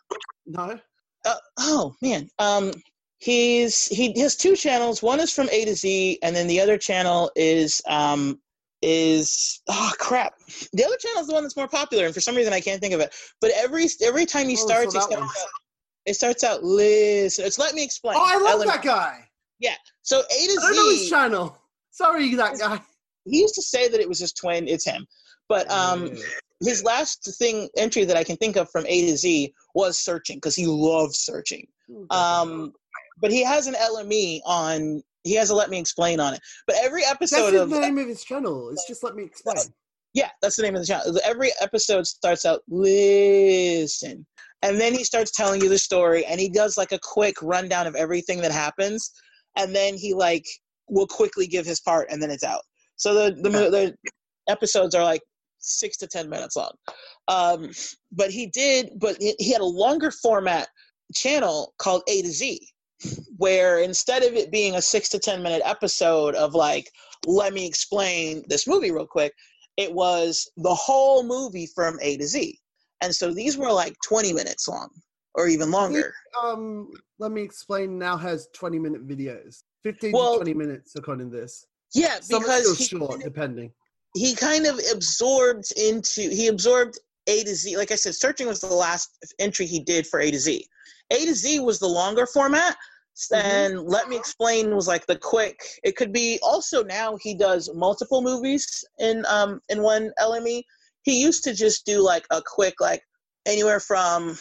No. uh, oh man. Um he's he has two channels. One is from a to z and then the other channel is um is oh crap. The other channel is the one that's more popular and for some reason i can't think of it. But every every time he Oh, so starts it starts, out, it starts out listen it's let me explain. Oh, I love Ellen- that guy. Yeah. So a to I know his z channel. Sorry, that guy. he used to say that it was his twin. It's him. But um his last thing entry that i can think of from a to z was searching because he loves searching. Um but he has an lme on he has a let me explain on it. But every That's episode the of name of his channel. It's just let me explain. yeah that's the name of the channel. Every episode starts out listen. And then he starts telling you the story and he does like a quick rundown of everything that happens and then he like will quickly give his part and then it's out. So the the, the episodes are like six to ten minutes long. Um but he did but he had a longer format channel called a to z where instead of it being a six to ten minute episode of like let me explain this movie real quick it was the whole movie from a to z and so these were like 20 minutes long or even longer Um, let me explain. Now has twenty minute videos, fifteen Well- to twenty minutes according to this. yeah Some because he, short, depending. he kind of absorbed into he absorbed a to z like i said searching was the last entry he did for a to z a to z was the longer format Mhm. and let me explain was like the quick. It could be also now he does multiple movies in um in one lme he used to just do like a quick like anywhere from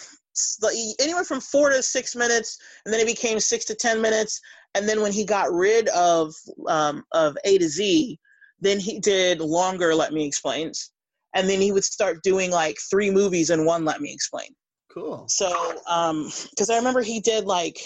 anywhere from four to six minutes and then it became six to ten minutes. And then when he got rid of um of a to z then he did longer let me explains. And then he would start doing like three movies in one let me explain Cool. so um because i remember he did like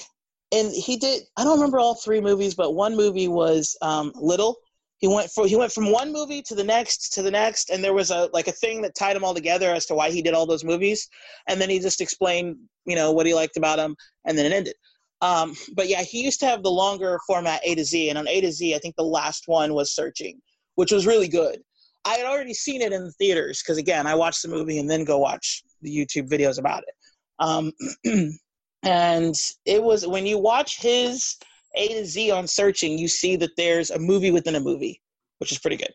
and he did i don't remember all three movies but one movie was um little. He went for he went from one movie to the next to the next and there was a like a thing that tied them all together as to why he did all those movies and then he just explained you know what he liked about them and then it ended. Um but yeah he used to have the longer format a to z and on a to z i think the last one was searching which was really good. I had already seen it in the theaters because again i watched the movie and then go watch the youtube videos about it um and it was when you watch his A to Z on searching, you see that there's a movie within a movie, which is pretty good.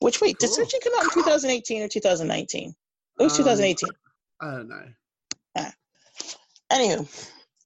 Which wait, did searching come out in 2018 or 2019? It was Um, 2018. I don't know. Anywho,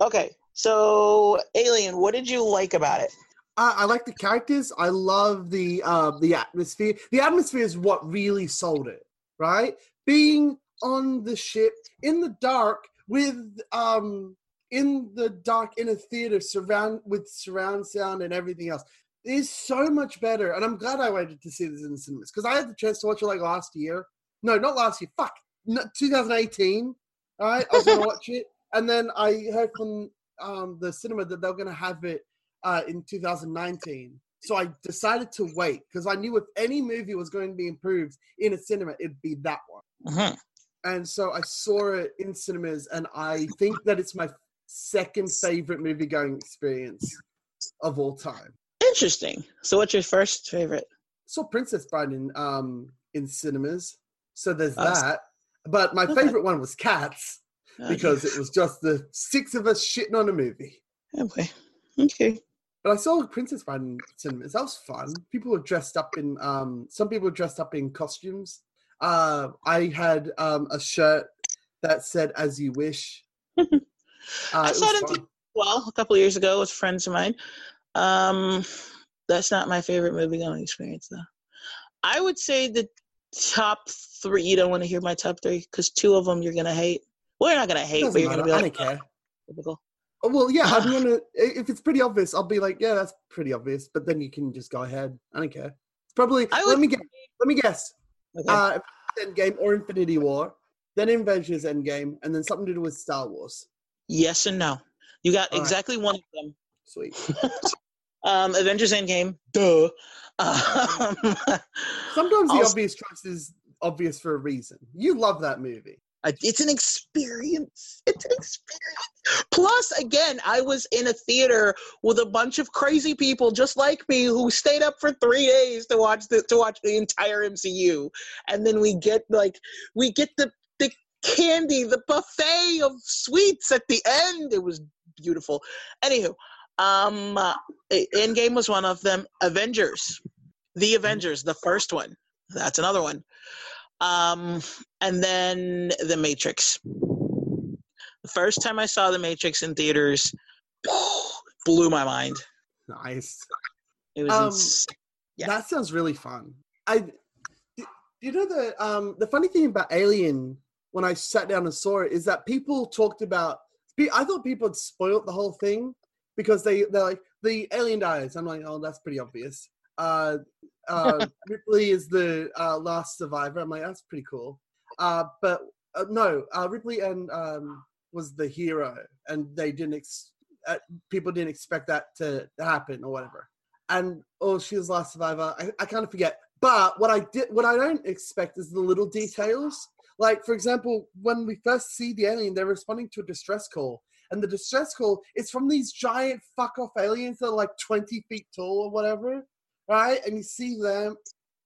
okay. So, Alien, what did you like about it? I, I like the characters. I love the uh, the atmosphere. The atmosphere is what really sold it, right? Being on the ship in the dark with um in the dark in a theater surround with surround sound and everything else is so much better. And I'm glad I waited to see this in the cinemas because I had the chance to watch it like last year. No, not last year. Fuck, no, 2018. All right, I was gonna watch it, and then I heard from um, the cinema that they're gonna have it uh, in 2019. So I decided to wait because I knew if any movie was going to be improved in a cinema, it'd be that one. Mhm. And so I saw it in cinemas, and I think that it's my second favorite movie going experience of all time. Interesting. So, what's your first favorite? saw Princess Bride in um in cinemas, so there's Oh, that. But my Okay. favorite one was Cats because it was just the six of us shitting on a movie. okay. Okay. But I saw Princess Bride in cinemas. That was fun. People were dressed up in um some people were dressed up in costumes. Uh I had um a shirt that said as you wish. Uh, I saw it Well, a couple of years ago with friends of mine. Um, that's not my favorite movie going experience, though. I would say the top three. You don't want to hear my top three because two of them you're gonna hate. Well, you're not gonna hate, but you're gonna matter. be I don't care. "Oh, typical. Oh, well, yeah, I'm gonna. If it's pretty obvious, I'll be like, yeah, that's pretty obvious. But then you can just go ahead. I don't care. It's probably. I let would- me guess. Let me guess. Okay. Uh, Endgame or Infinity War, then Avengers Endgame, and then something to do with Star Wars. yes and no. You got All right. exactly one of them. Sweet. Um, Avengers Endgame. Duh. Um, Sometimes the I'll- obvious choice is obvious for a reason. You love that movie. It's an experience. It's an experience. Plus, again, I was in a theater with a bunch of crazy people just like me who stayed up for three days to watch the to watch the entire MCU, and then we get like we get the the candy, the buffet of sweets at the end. It was beautiful. Anywho, um, uh, Endgame was one of them. Avengers, the Avengers, the first one. That's another one. Um, and then The Matrix. The first time I saw The Matrix in theaters blew my mind. Nice. It was Um, ins- Yeah. That sounds really fun. I. Do you know the um the funny thing about Alien when I sat down and saw it is that people talked about. I thought people had spoiled the whole thing because they they're like the alien dies. I'm like, oh, that's pretty obvious. Uh, uh, Ripley is the uh, last survivor. I'm like, that's pretty cool. Uh, but uh, no, uh, Ripley and um, was the hero, and they didn't. Ex- uh, people didn't expect that to happen or whatever. And oh, she was last survivor. I, I kind of forget. But what I did, what I don't expect is the little details. Like for example, when we first see the alien, they're responding to a distress call, and the distress call is from these giant fuck off aliens that are like twenty feet tall or whatever, right? And you see them,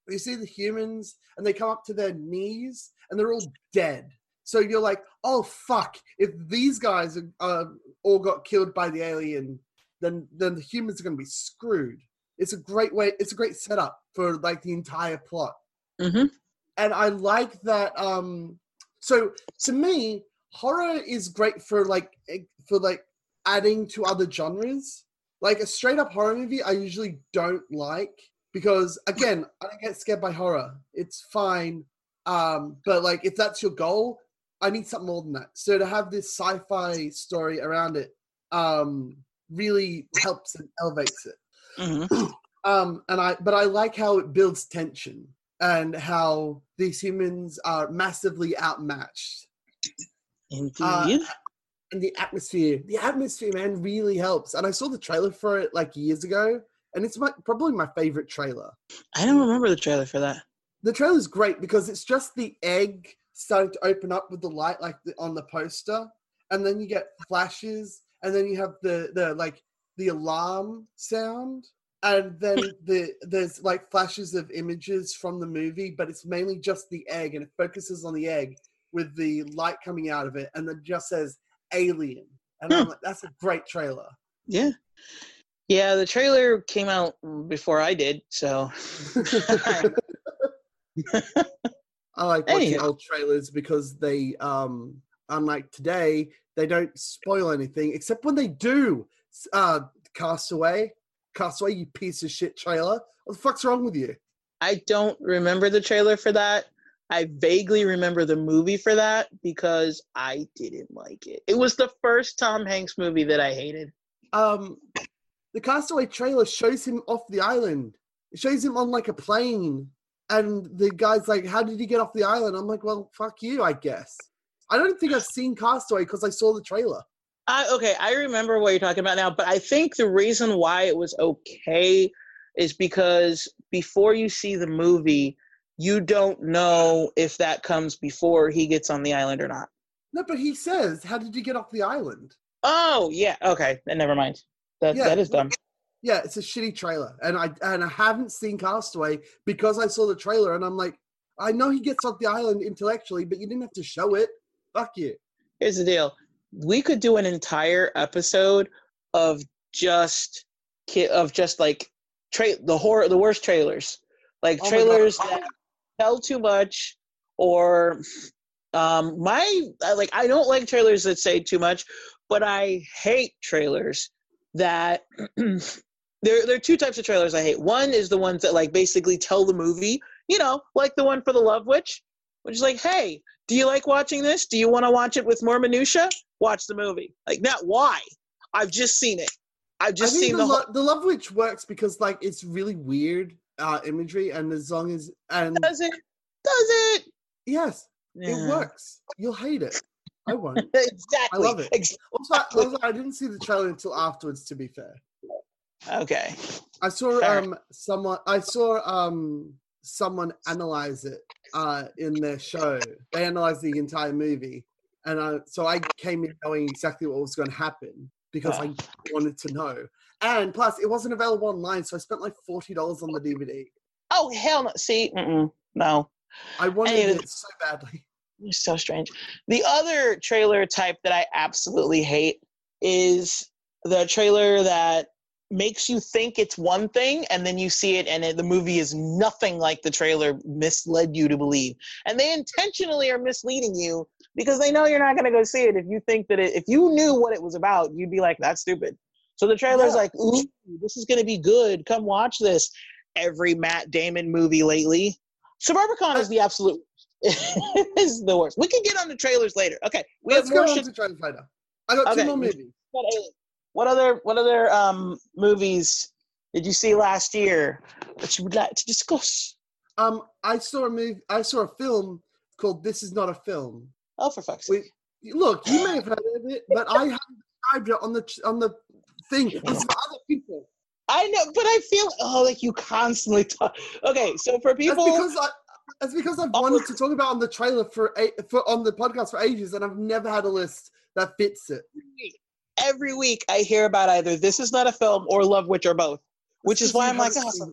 you see the humans, and they come up to their knees, and they're all dead. So you're like, oh fuck! If these guys are, uh, all got killed by the alien, then then the humans are going to be screwed. It's a great way. It's a great setup for like the entire plot, Mhm. and I like that. Um, so to me, horror is great for like for like adding to other genres. Like a straight up horror movie, I usually don't like because again, I don't get scared by horror. It's fine, um, but like if that's your goal, I need something more than that. So to have this sci-fi story around it um, really helps and elevates it. Mhm. Um, and I, but I like how it builds tension and how these humans are massively outmatched. Uh, Indeed. And the atmosphere, the atmosphere, man, really helps. And I saw the trailer for it like years ago, and it's my probably my favorite trailer. I don't remember the trailer for that. The trailer's great because it's just the egg starting to open up with the light, like the, on the poster, and then you get flashes, and then you have the the like the alarm sound, and then hmm. the there's like flashes of images from the movie, but it's mainly just the egg, and it focuses on the egg with the light coming out of it, and then just says alien, and I'm Hmm. like, that's a great trailer. Yeah. Yeah, the trailer came out before I did, so I like watching Anyhow. old trailers because they, um, unlike today, they don't spoil anything except when they do. Uh, Castaway, Castaway, you piece of shit trailer. What the fuck's wrong with you? I don't remember the trailer for that. I vaguely remember the movie for that because I didn't like it. It was the first Tom Hanks movie that I hated. Um, the Castaway trailer shows him off the island. It shows him on like a plane, and the guy's like, "How did he get off the island?" I'm like, "Well, fuck you, I guess." I don't think I've seen Castaway because I saw the trailer. I, okay, I remember what you're talking about now, but I think the reason why it was okay is because before you see the movie, you don't know if that comes before he gets on the island or not. No, but he says, "How did you get off the island?" Oh, yeah, okay, then never mind. That Yeah. that is dumb. Yeah, it's a shitty trailer, and I and I haven't seen Castaway because I saw the trailer, and I'm like, I know he gets off the island intellectually, but you didn't have to show it. Fuck you. Here's the deal: we could do an entire episode of just ki- of just like tra- the horror, the worst trailers, like Oh trailers that tell too much, or um, my like I don't like trailers that say too much, but I hate trailers that. There, there are two types of trailers I hate. One is the ones that like basically tell the movie, you know, like the one for the Love Witch, which is like, hey, do you like watching this? Do you want to watch it with more minutia? Watch the movie. Like not why. I've just seen it. I've just seen the, the, whole. lo- the Love Witch works because like it's really weird uh, imagery, and as long as and Does it? Does it? yes, Yeah. it works. You'll hate it. I won't. Exactly. I love it. Ex- Also, also, I didn't see the trailer until afterwards. To be fair, okay. I saw Fair. um someone. I saw um someone analyze it uh in their show. They analyzed the entire movie, and I so I came in knowing exactly what was going to happen because I wanted to know. And plus, it wasn't available online, so I spent like forty dollars on the DVD. Oh hell no! See, mm-mm, no. I wanted Anyway. it so badly. You're so strange. The other trailer type that I absolutely hate is the trailer that makes you think it's one thing and then you see it and it, the movie is nothing like the trailer misled you to believe. And they intentionally are misleading you because they know you're not going to go see it if you think that it, if you knew what it was about, you'd be like, that's stupid. So the trailer's Yeah. like, ooh, this is going to be good. Come watch this. Every Matt Damon movie lately. Suburbicon is the absolute is the worst. We can get on the trailers later. Okay, we Let's have go more on shit. to Train Fighter. I got Okay. two more movies. What other what other um movies did you see last year that you would like to discuss? Um, I saw a movie. I saw a film called "This Is Not a Film." Oh, for fuck's sake! Wait, look, you may have heard of it, but I haven't described it on the on the thing. It's for other people. I know, but I feel oh, like you constantly talk. Okay, so for That's people, because I. That's because I've Oh. wanted to talk about on the trailer for, for on the podcast for ages, and I've never had a list that fits it. every week I hear about either this is not a film or Love Witch or both, which is why I'm like, oh,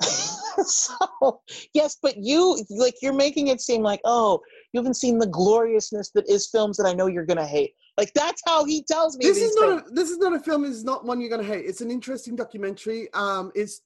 so yes, but you like you're making it seem like oh you haven't seen the gloriousness that is films that I know you're gonna hate. Like that's how he tells me This is not things a this is not a film. It's not one you're gonna hate. It's an interesting documentary. Um, it's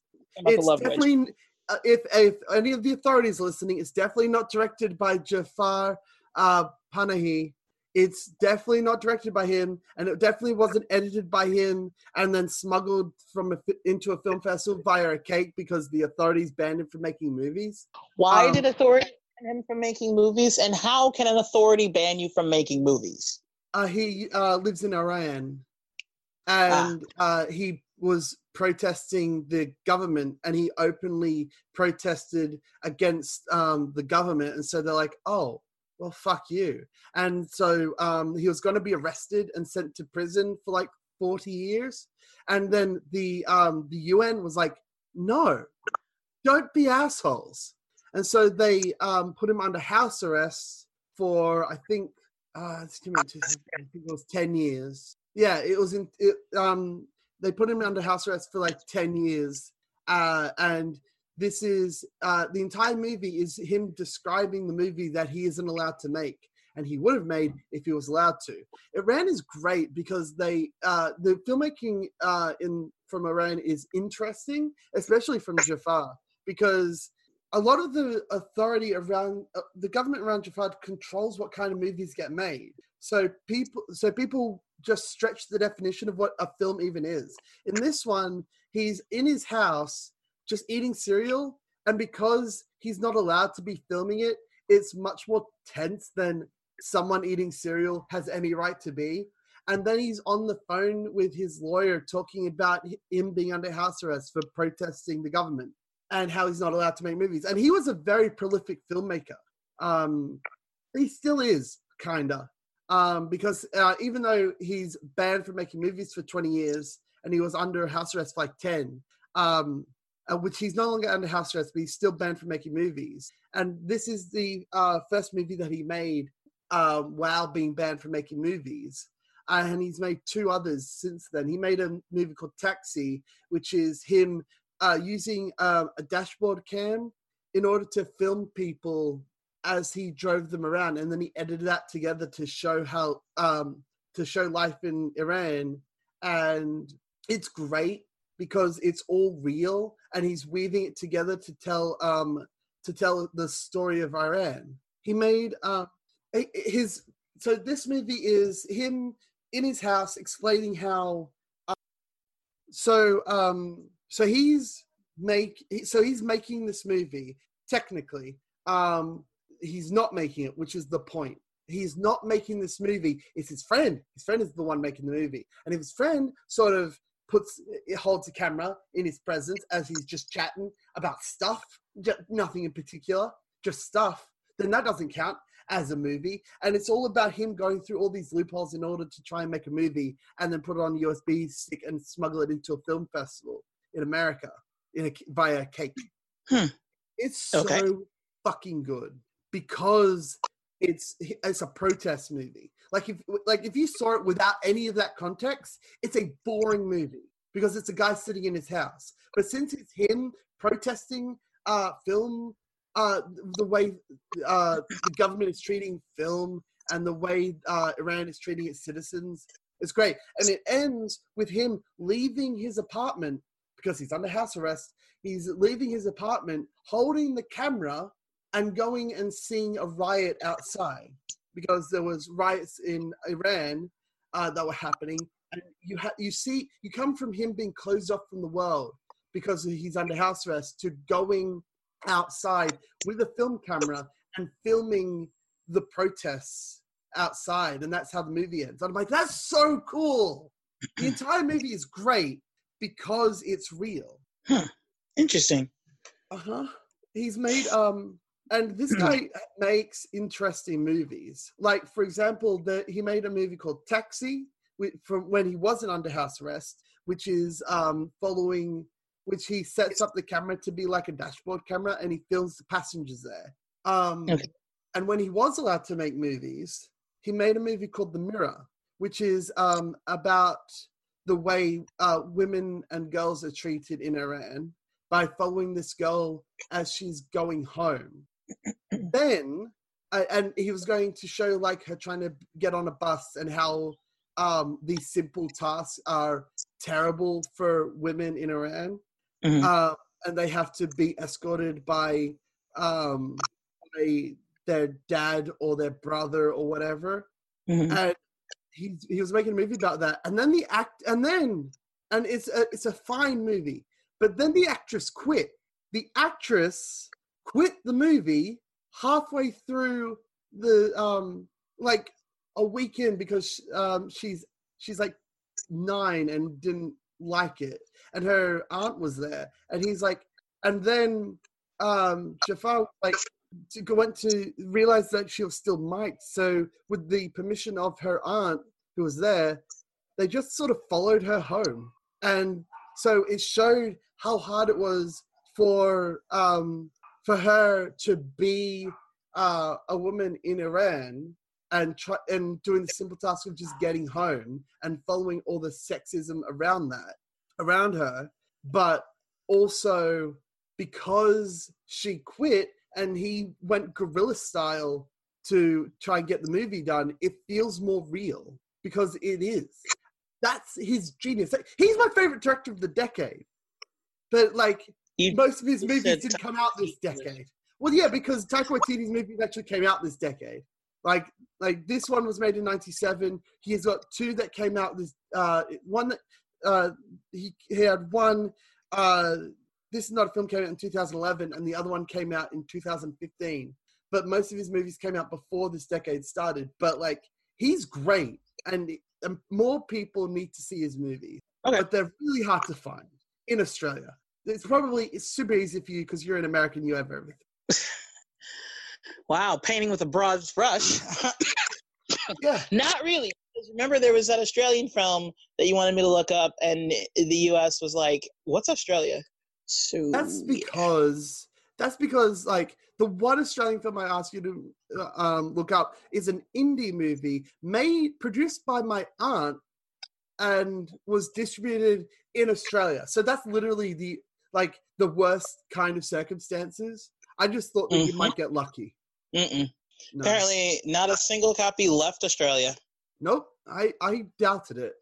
it's Love definitely uh, if if any of the authorities are listening, it's definitely not directed by Jafar uh, Panahi. It's definitely not directed by him, and it definitely wasn't edited by him, and then smuggled from a, into a film festival via a cake because the authorities banned him from making movies. Why um, did authority ban him from making movies, and how can an authority ban you from making movies? Uh, he uh, lives in Iran, Ah. and uh, he was protesting the government, and he openly protested against um, the government, and so they're like, "Oh, well, fuck you." And so um, he was going to be arrested and sent to prison for like forty years, and then the um, the UN was like, "No, don't be assholes," and so they um, put him under house arrest for I think uh, it's given to, I think it was 10 years. Yeah, it was in, it, um, they put him under house arrest for like 10 years. Uh, and this is, uh, the entire movie is him describing the movie that he isn't allowed to make. and he would have made if he was allowed to. Iran is great because they uh, the filmmaking uh, in from Iran is interesting, especially from Jafar, because a lot of the authority around uh, the government around Jafar controls what kind of movies get made. So people, so people just stretch the definition of what a film even is. In this one, he's in his house just eating cereal, and because he's not allowed to be filming it, it's much more tense than someone eating cereal has any right to be. And then he's on the phone with his lawyer talking about him being under house arrest for protesting the government and how he's not allowed to make movies. And he was a very prolific filmmaker. Um, he still is, kinda, um, because uh, even though he's banned from making movies for 20 years and he was under house arrest for like 10, um, uh, which he's no longer under house arrest, but he's still banned from making movies. And this is the uh, first movie that he made uh, while being banned from making movies. Uh, and he's made two others since then. He made a movie called Taxi, which is him uh, using um, a dashboard cam in order to film people as he drove them around, and then he edited that together to show how um, to show life in Iran, and it's great because it's all real and he's weaving it together to tell um to tell the story of Iran. He made uh his so this movie is him in his house explaining how uh, so um so he's make so he's making this movie technically um he's not making it which is the point. He's not making this movie. It's his friend. His friend is the one making the movie. And if his friend sort of puts holds a camera in his presence as he's just chatting about stuff, nothing in particular, just stuff, then that doesn't count as a movie. And it's all about him going through all these loopholes in order to try and make a movie and then put it on a USB stick and smuggle it into a film festival in America in a, via cake. Hmm. It's so Okay. fucking good because it's it's a protest movie. Like if like if you saw it without any of that context, it's a boring movie because it's a guy sitting in his house. But since it's him protesting uh film uh the way uh the government is treating film and the way uh Iran is treating its citizens, it's great. And it ends with him leaving his apartment because he's under house arrest. He's leaving his apartment holding the camera and going and seeing a riot outside because there was riots in Iran uh, that were happening, and you ha- you see you come from him being closed off from the world because he's under house arrest to going outside with a film camera and filming the protests outside, and that's how the movie ends. I'm like, that's so cool. The entire movie is great because it's real. Interesting. Uh huh. He's made um, and this guy makes interesting movies. Like for example, the he made a movie called Taxi with, from when he wasn't under house arrest, which is um following, which he sets up the camera to be like a dashboard camera, and he films the passengers there. Um, Okay. and when he was allowed to make movies, he made a movie called The Mirror, which is um about the way uh, women and girls are treated in Iran by following this girl as she's going home. then, uh, and he was going to show like her trying to get on a bus and how um, these simple tasks are terrible for women in Iran, Mhm. uh, and they have to be escorted by um, by their dad or their brother or whatever Mhm. and he he was making a movie about that. And then the act and then and it's a, it's a fine movie. But then the actress quit. The actress quit the movie halfway through the um like a weekend because um she's she's like nine and didn't like it. And her aunt was there. And he's like and then um jafar like to go went to realize that she was still mic'd. So, with the permission of her aunt who was there, they just sort of followed her home, and so it showed how hard it was for um, for her to be uh, a woman in Iran and try and doing the simple task of just getting home and following all the sexism around that around her, but also because she quit and he went guerrilla style to try and get the movie done, it feels more real because it is. That's his genius. He's my favorite director of the decade. But like You- most of his movies didn't come out this decade. Well, yeah, because Taika Waititi's movies actually came out this decade. Like, like this one was made in '97. He's got two that came out this. Uh, one that uh, he he had one. Uh, this is not a film came out in 2011, and the other one came out in 2015. But most of his movies came out before this decade started. But like, he's great, and, and more people need to see his movies. Okay. But they're really hard to find in Australia. It's probably it's super easy for you because you're an American. You have everything. Wow, painting with a broad brush. Yeah. Not really. Remember, there was that Australian film that you wanted me to look up, and the U.S. was like, "What's Australia?" So That's because that's because like the one Australian film I asked you to uh, um, look up is an indie movie made produced by my aunt and was distributed in Australia. So that's literally the like the worst kind of circumstances. I just thought that you Mhm. might get lucky. Mm-mm. No. Apparently, not a single copy left Australia. Nope, I I doubted it.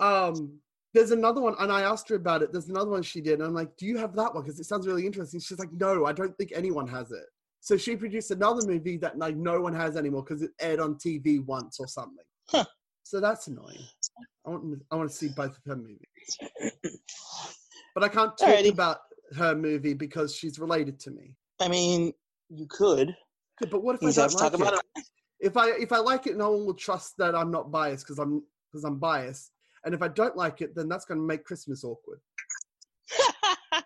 Um, there's another one, and I asked her about it. There's another one she did, and I'm like, "Do you have that one? Because it sounds really interesting." She's like, "No, I don't think anyone has it." So she produced another movie that like no one has anymore because it aired on TV once or something. Huh. So that's annoying. I want I want to see both of her movies, but I can't talk Alrighty. about her movie because she's related to me. I mean, you could. Yeah, but what if You I don't like talk about it? it. if I if I like it, no one will trust that I'm not biased because I'm because I'm biased. And if I don't like it, then that's going to make Christmas awkward.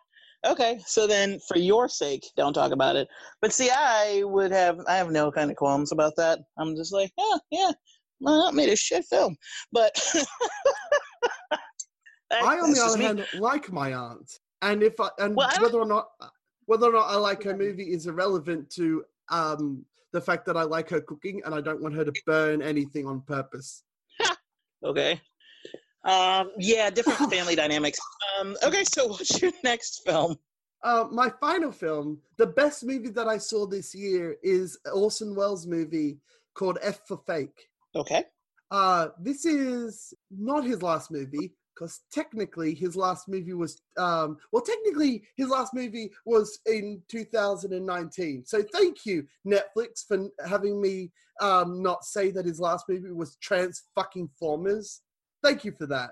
okay, so then, for your sake, don't talk about it. But see, I would have, I have no kind of qualms about that. I'm just like, yeah, yeah, well, that made a shit film. But I, on the other hand, like my aunt, and if I and Well, I whether or not whether or not I like her movie is irrelevant to um the fact that I like her cooking and I don't want her to burn anything on purpose. Okay. Um, yeah, different family dynamics. Um, okay, so what's your next film? Uh, my final film, the best movie that I saw this year, is Orson Welles' movie called F for Fake. Okay. Uh, this is not his last movie because technically his last movie was um, well, technically his last movie was in 2019. So thank you Netflix for having me um, not say that his last movie was Trans fucking Formers. Thank you for that.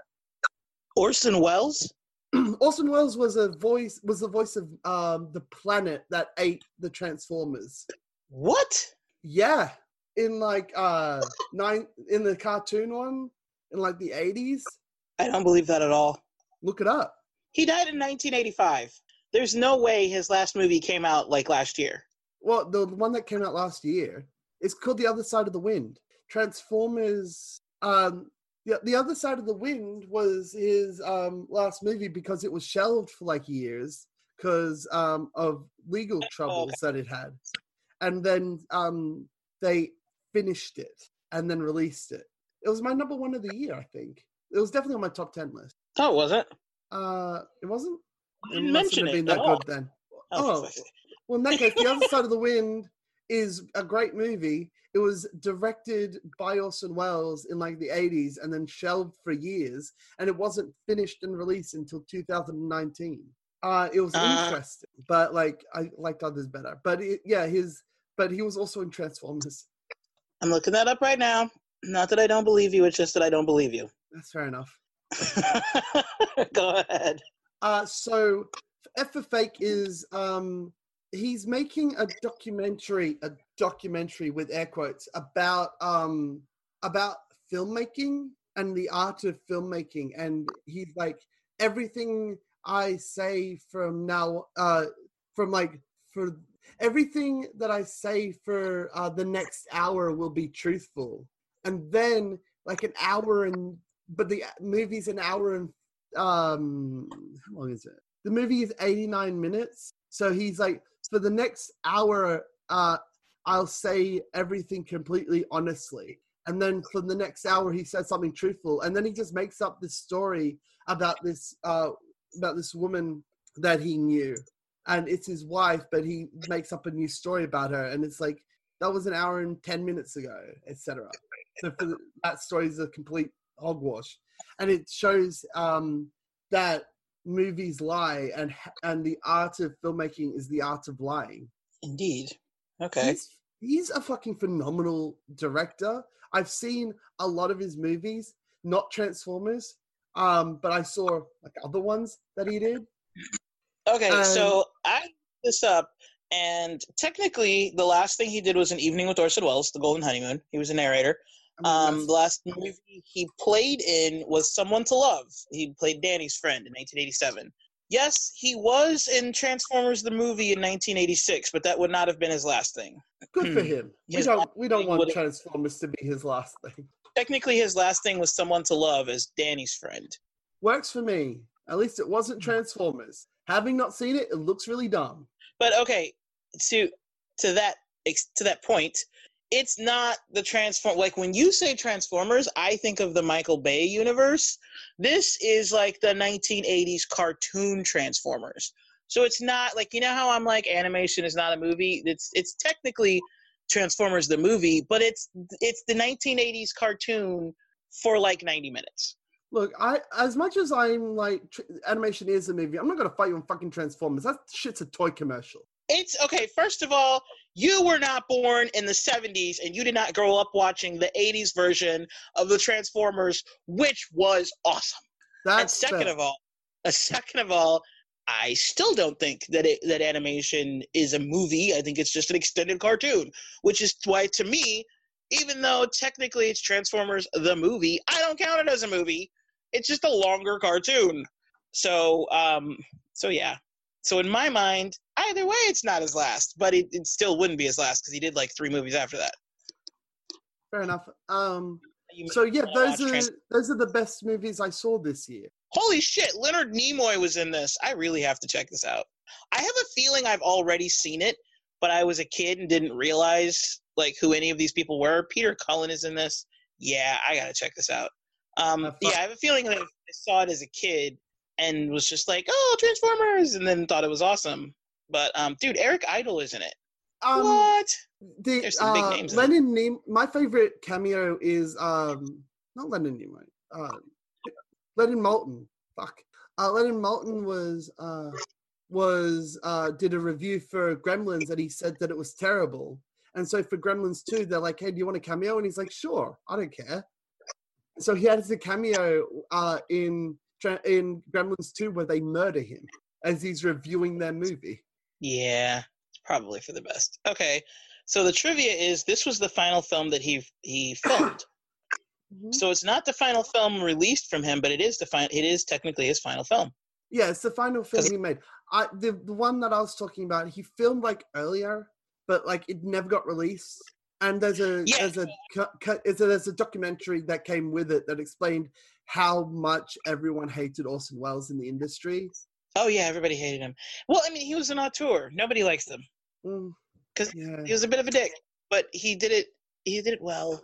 Orson Welles? Orson Welles was a voice was the voice of um, the planet that ate the Transformers. What? Yeah, in like uh nine in the cartoon one in like the 80s. I don't believe that at all. Look it up. He died in 1985. There's no way his last movie came out like last year. Well, the one that came out last year is called The Other Side of the Wind. Transformers. Um, the, the Other Side of the Wind was his um, last movie because it was shelved for like years because um, of legal troubles that it had. And then um, they finished it and then released it. It was my number one of the year, I think. It was definitely on my top 10 list. Oh, was it? Uh, it wasn't? I It didn't mustn't mention have it been at that all. good then. Oh, Oh. Well, in that case, The Other Side of the Wind is a great movie. It was directed by Orson Welles in like the 80s and then shelved for years, and it wasn't finished and released until 2019. Uh, it was Uh. interesting, but like I liked others better. But it, yeah, his but he was also in Transformers. I'm looking that up right now. Not that I don't believe you, it's just that I don't believe you. That's fair enough. Go ahead. Uh, so F for Fake is um, he's making a documentary, a documentary with air quotes about um, about filmmaking and the art of filmmaking, and he's like everything I say from now, uh, from like for everything that I say for uh, the next hour will be truthful, and then like an hour and but the movie's an hour and um how long is it? The movie is 89 minutes. So he's like for the next hour uh i'll say everything completely honestly and then for the next hour he says something truthful and then he just makes up this story about this uh about this woman that he knew and it's his wife but he makes up a new story about her and it's like that was an hour and 10 minutes ago, etc. So the, that story is a complete hogwash. And it shows um, that movies lie and and the art of filmmaking is the art of lying. Indeed. Okay. He's, he's a fucking phenomenal director. I've seen a lot of his movies, not Transformers, um, but I saw like other ones that he did. Okay, um, so I this up, and technically, the last thing he did was an evening with Orson Welles, The Golden Honeymoon. He was a narrator. Um, the last movie he played in was Someone to Love. He played Danny's friend in 1987. Yes, he was in Transformers the movie in 1986, but that would not have been his last thing. Good for hmm. him. we don't we don't want Transformers to be his last thing. Technically, his last thing was Someone to Love as Danny's friend. Works for me. At least it wasn't hmm. Transformers. Having not seen it, it looks really dumb. But okay, to to that to that point, it's not the transform like when you say transformers i think of the michael bay universe. This is like the 1980s cartoon transformers. So it's not like you know how i'm like animation is not a movie? It's it's technically transformers the movie but it's it's the 1980s cartoon for like 90 minutes. Look i as much as i'm like tr- animation is a movie i'm not gonna fight you on fucking transformers. That shit's a toy commercial. It's okay first of all you were not born in the 70s and you did not grow up watching the 80s version of the Transformers, which was awesome. That's and second fair. of all, a second of all, I still don't think that it, that animation is a movie. I think it's just an extended cartoon, which is why to me, even though technically it's Transformers the movie, I don't count it as a movie. It's just a longer cartoon. So, um, so yeah, so in my mind, either way, it's not his last, but it, it still wouldn't be his last because he did like three movies after that. Fair enough. Um, so yeah, those are those are the best movies I saw this year. Holy shit, Leonard Nimoy was in this. I really have to check this out. I have a feeling I've already seen it, but I was a kid and didn't realize like who any of these people were. Peter Cullen is in this. Yeah, I gotta check this out. Um, yeah, I have a feeling that I saw it as a kid and was just like, "Oh, Transformers," and then thought it was awesome. But um, dude, Eric Idle is in it. Um, what? The, There's some uh, big names. Leonard Nimoy. My favorite cameo is um, not Leonard Nimoy. Uh, Leonard Maltin. Fuck. Uh, Leonard Maltin was uh, was uh, did a review for Gremlins and he said that it was terrible. And so for Gremlins 2, they're like, "Hey, do you want a cameo?" And he's like, "Sure, I don't care." So he had a cameo uh, in in Gremlins 2 where they murder him as he's reviewing their movie. Yeah, it's probably for the best. Okay, so the trivia is this was the final film that he he filmed. mm-hmm. So it's not the final film released from him, but it is the final. It is technically his final film. Yeah, it's the final film he made. I the the one that I was talking about, he filmed like earlier, but like it never got released. And there's a yeah. there's a, there's a documentary that came with it that explained how much everyone hated Orson Welles in the industry. Oh yeah, everybody hated him. Well, I mean, he was an auteur. Nobody likes him because mm, yeah. he was a bit of a dick, but he did it. He did it well.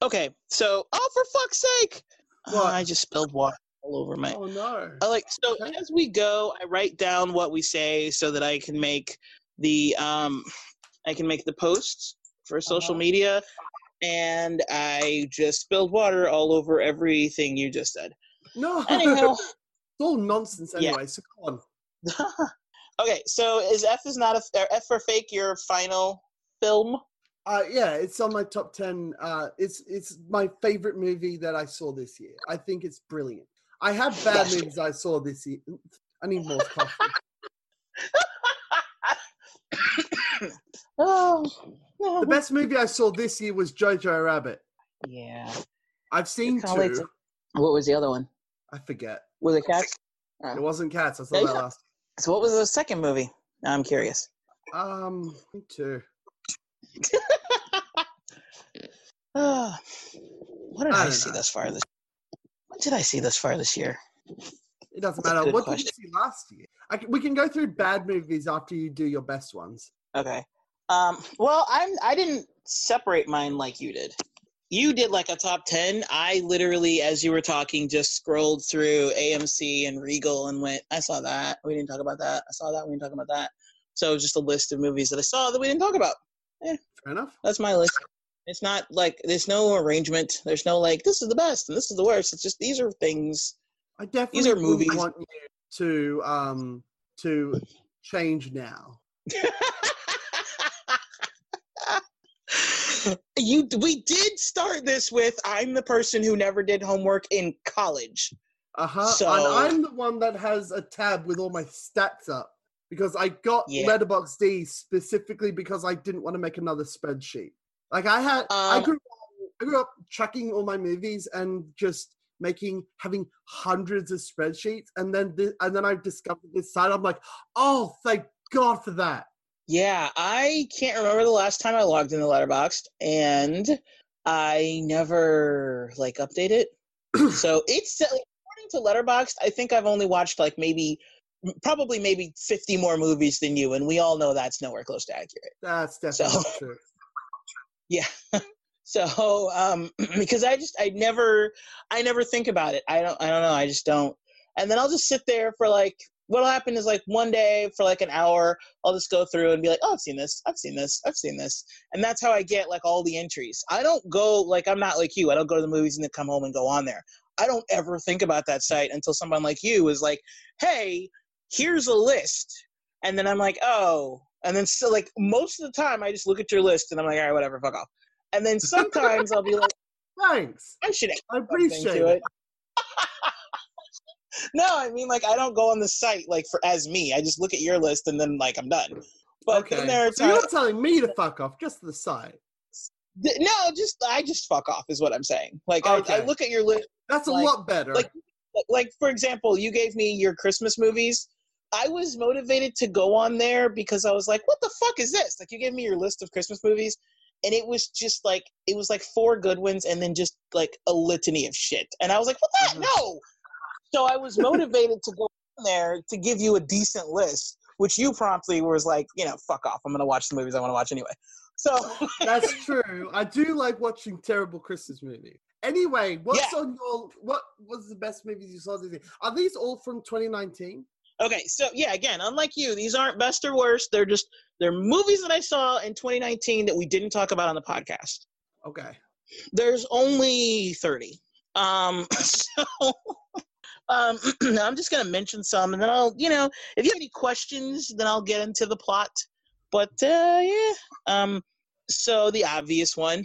Okay, so oh, for fuck's sake! Oh, I just spilled water all over my. Oh no! I like so okay. as we go, I write down what we say so that I can make the um, I can make the posts for social uh-huh. media and I just spilled water all over everything you just said. No, Anyhow, it's all nonsense anyway. Yeah. So come on. okay, so is F is not a F for fake your final film? Uh, yeah, it's on my top ten. Uh, it's it's my favorite movie that I saw this year. I think it's brilliant. I have bad movies I saw this year. I need more coffee. oh the best movie I saw this year was Jojo Rabbit. Yeah. I've seen two. what was the other one? I forget. Was it Cats? Oh. It wasn't Cats. I saw that last. So what was the second movie? I'm curious. Um, two. uh, what did I, I see know. thus far this? What did I see thus far this year? It doesn't That's matter. What question. did you see last year? I, we can go through bad movies after you do your best ones. Okay. Um, well, I'm I didn't separate mine like you did. You did like a top ten. I literally, as you were talking, just scrolled through AMC and Regal and went, I saw that. We didn't talk about that. I saw that. We didn't talk about that. So just a list of movies that I saw that we didn't talk about. Fair enough. That's my list. It's not like there's no arrangement. There's no like this is the best and this is the worst. It's just these are things. I definitely these are movies. want you to um to change now. you we did start this with I'm the person who never did homework in college. Uh huh. So- and I'm the one that has a tab with all my stats up because I got Yeah. Letterboxd specifically because I didn't want to make another spreadsheet. Like I had, I Um, grew, I grew up tracking all my movies and just making having hundreds of spreadsheets, and then thi- and then I discovered this site. I'm like, oh, thank God for that. Yeah, I can't remember the last time I logged in the letterboxd and I never like update it. so it's like, according to letterboxd, I think I've only watched like maybe probably maybe 50 more movies than you and we all know that's nowhere close to accurate. That's definitely So- true. Yeah. so um because I just I never I never think about it. I don't I don't know, I just don't. And then I'll just sit there for like what'll happen is like one day for like an hour, I'll just go through and be like, Oh, I've seen this, I've seen this, I've seen this. And that's how I get like all the entries. I don't go like I'm not like you. I don't go to the movies and then come home and go on there. I don't ever think about that site until someone like you is like, Hey, here's a list. And then I'm like, oh. And then so like most of the time I just look at your list and I'm like, all right, whatever, fuck off. And then sometimes I'll be like, Thanks. I should I appreciate it. it. No, I mean like I don't go on the site like for as me. I just look at your list and then like I'm done. But then there are So you're not telling me to fuck off, just the site. no, just I just fuck off is what I'm saying. Like I, I look at your list That's a Like- lot better. like- like for example, you gave me your Christmas movies. I was motivated to go on there because I was like, "What the fuck is this?" Like you gave me your list of Christmas movies, and it was just like it was like four good ones, and then just like a litany of shit. And I was like, "What the Mhm. no?" So I was motivated to go there to give you a decent list, which you promptly was like, "You know, fuck off. I'm gonna watch the movies I want to watch anyway." So That's true. I do like watching terrible Christmas movies. Anyway, what's Yeah. on your what was the best movies you saw this year? Are these all from 2019? Okay, so yeah, again, unlike you, these aren't best or worst. They're just they're movies that I saw in 2019 that we didn't talk about on the podcast. Okay. There's only 30. Um, so um, I'm just gonna mention some, and then I'll, you know, if you have any questions, then I'll get into the plot. But uh, yeah, um, so the obvious one,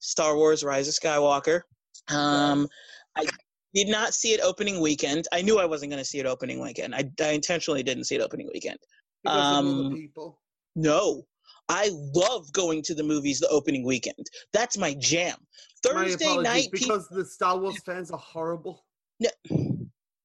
Star Wars: Rise of Skywalker. Um, I did not see it opening weekend. I knew I wasn't going to see it opening weekend. I, I intentionally didn't see it opening weekend. Because of all Um, people. No, I love going to the movies the opening weekend. That's my jam. Thursday apologies, night, people. because the Star Wars fans are horrible.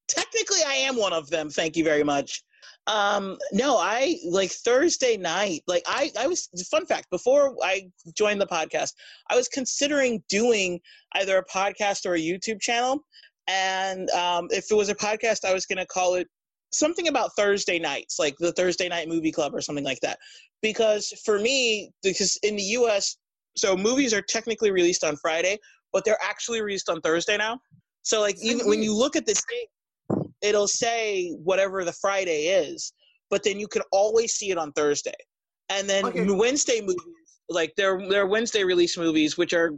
Technically, I am one of them. Thank you very much. Um, no, I like Thursday night. Like I, I was. Fun fact: before I joined the podcast, I was considering doing either a podcast or a YouTube channel. And um, if it was a podcast, I was going to call it something about Thursday nights, like the Thursday night movie club or something like that. Because for me, because in the U.S., so movies are technically released on Friday, but they're actually released on Thursday now. So like even when you look at the date, it'll say whatever the Friday is, but then you can always see it on Thursday. And then Okay. Wednesday movies, like they're they're Wednesday release movies, which are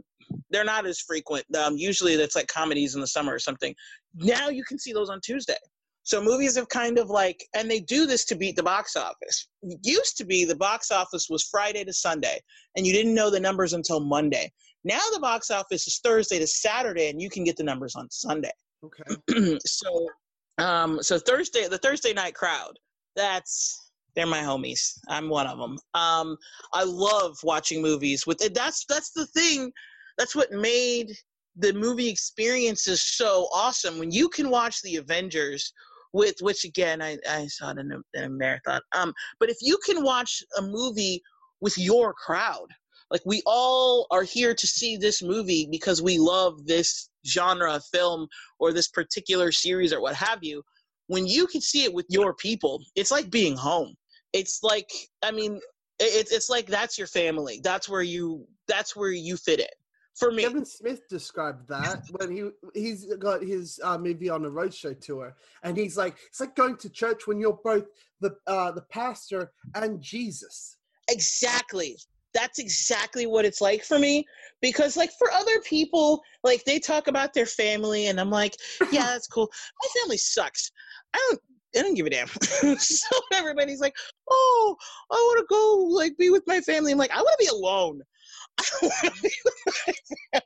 they're not as frequent. Um, usually that's like comedies in the summer or something. Now you can see those on Tuesday. So movies have kind of like, and they do this to beat the box office. It used to be the box office was Friday to Sunday, and you didn't know the numbers until Monday. Now the box office is Thursday to Saturday, and you can get the numbers on Sunday. Okay. so, um, so Thursday, the Thursday night crowd. That's they're my homies. I'm one of them. Um, I love watching movies with. That's that's the thing. That's what made the movie experiences so awesome. When you can watch the Avengers with which again I, I saw it in a, in a marathon. Um, but if you can watch a movie with your crowd, like we all are here to see this movie because we love this genre of film or this particular series or what have you. When you can see it with your people, it's like being home. It's like I mean, it's it's like that's your family. That's where you that's where you fit in. For me, Kevin Smith described that when he he's got his uh, movie on a roadshow tour, and he's like, it's like going to church when you're both the uh, the pastor and Jesus. Exactly. That's exactly what it's like for me because like for other people like they talk about their family and i'm like yeah that's cool my family sucks i don't I don't give a damn. so everybody's like, "Oh, I want to go like be with my family." I'm like, "I want to be alone."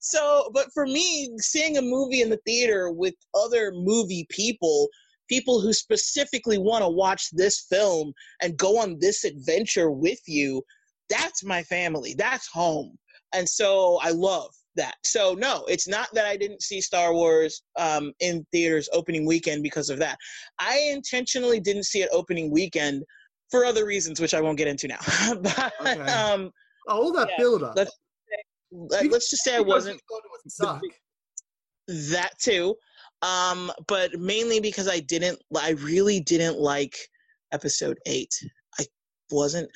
so, but for me, seeing a movie in the theater with other movie people, people who specifically want to watch this film and go on this adventure with you, that's my family. That's home. And so I love that. So no, it's not that I didn't see Star Wars um, in theaters opening weekend because of that. I intentionally didn't see it opening weekend for other reasons, which I won't get into now. but okay. um, oh, all that yeah, build up. Let's, let's just say I wasn't. That too, um, but mainly because I didn't. I really didn't like episode eight. I wasn't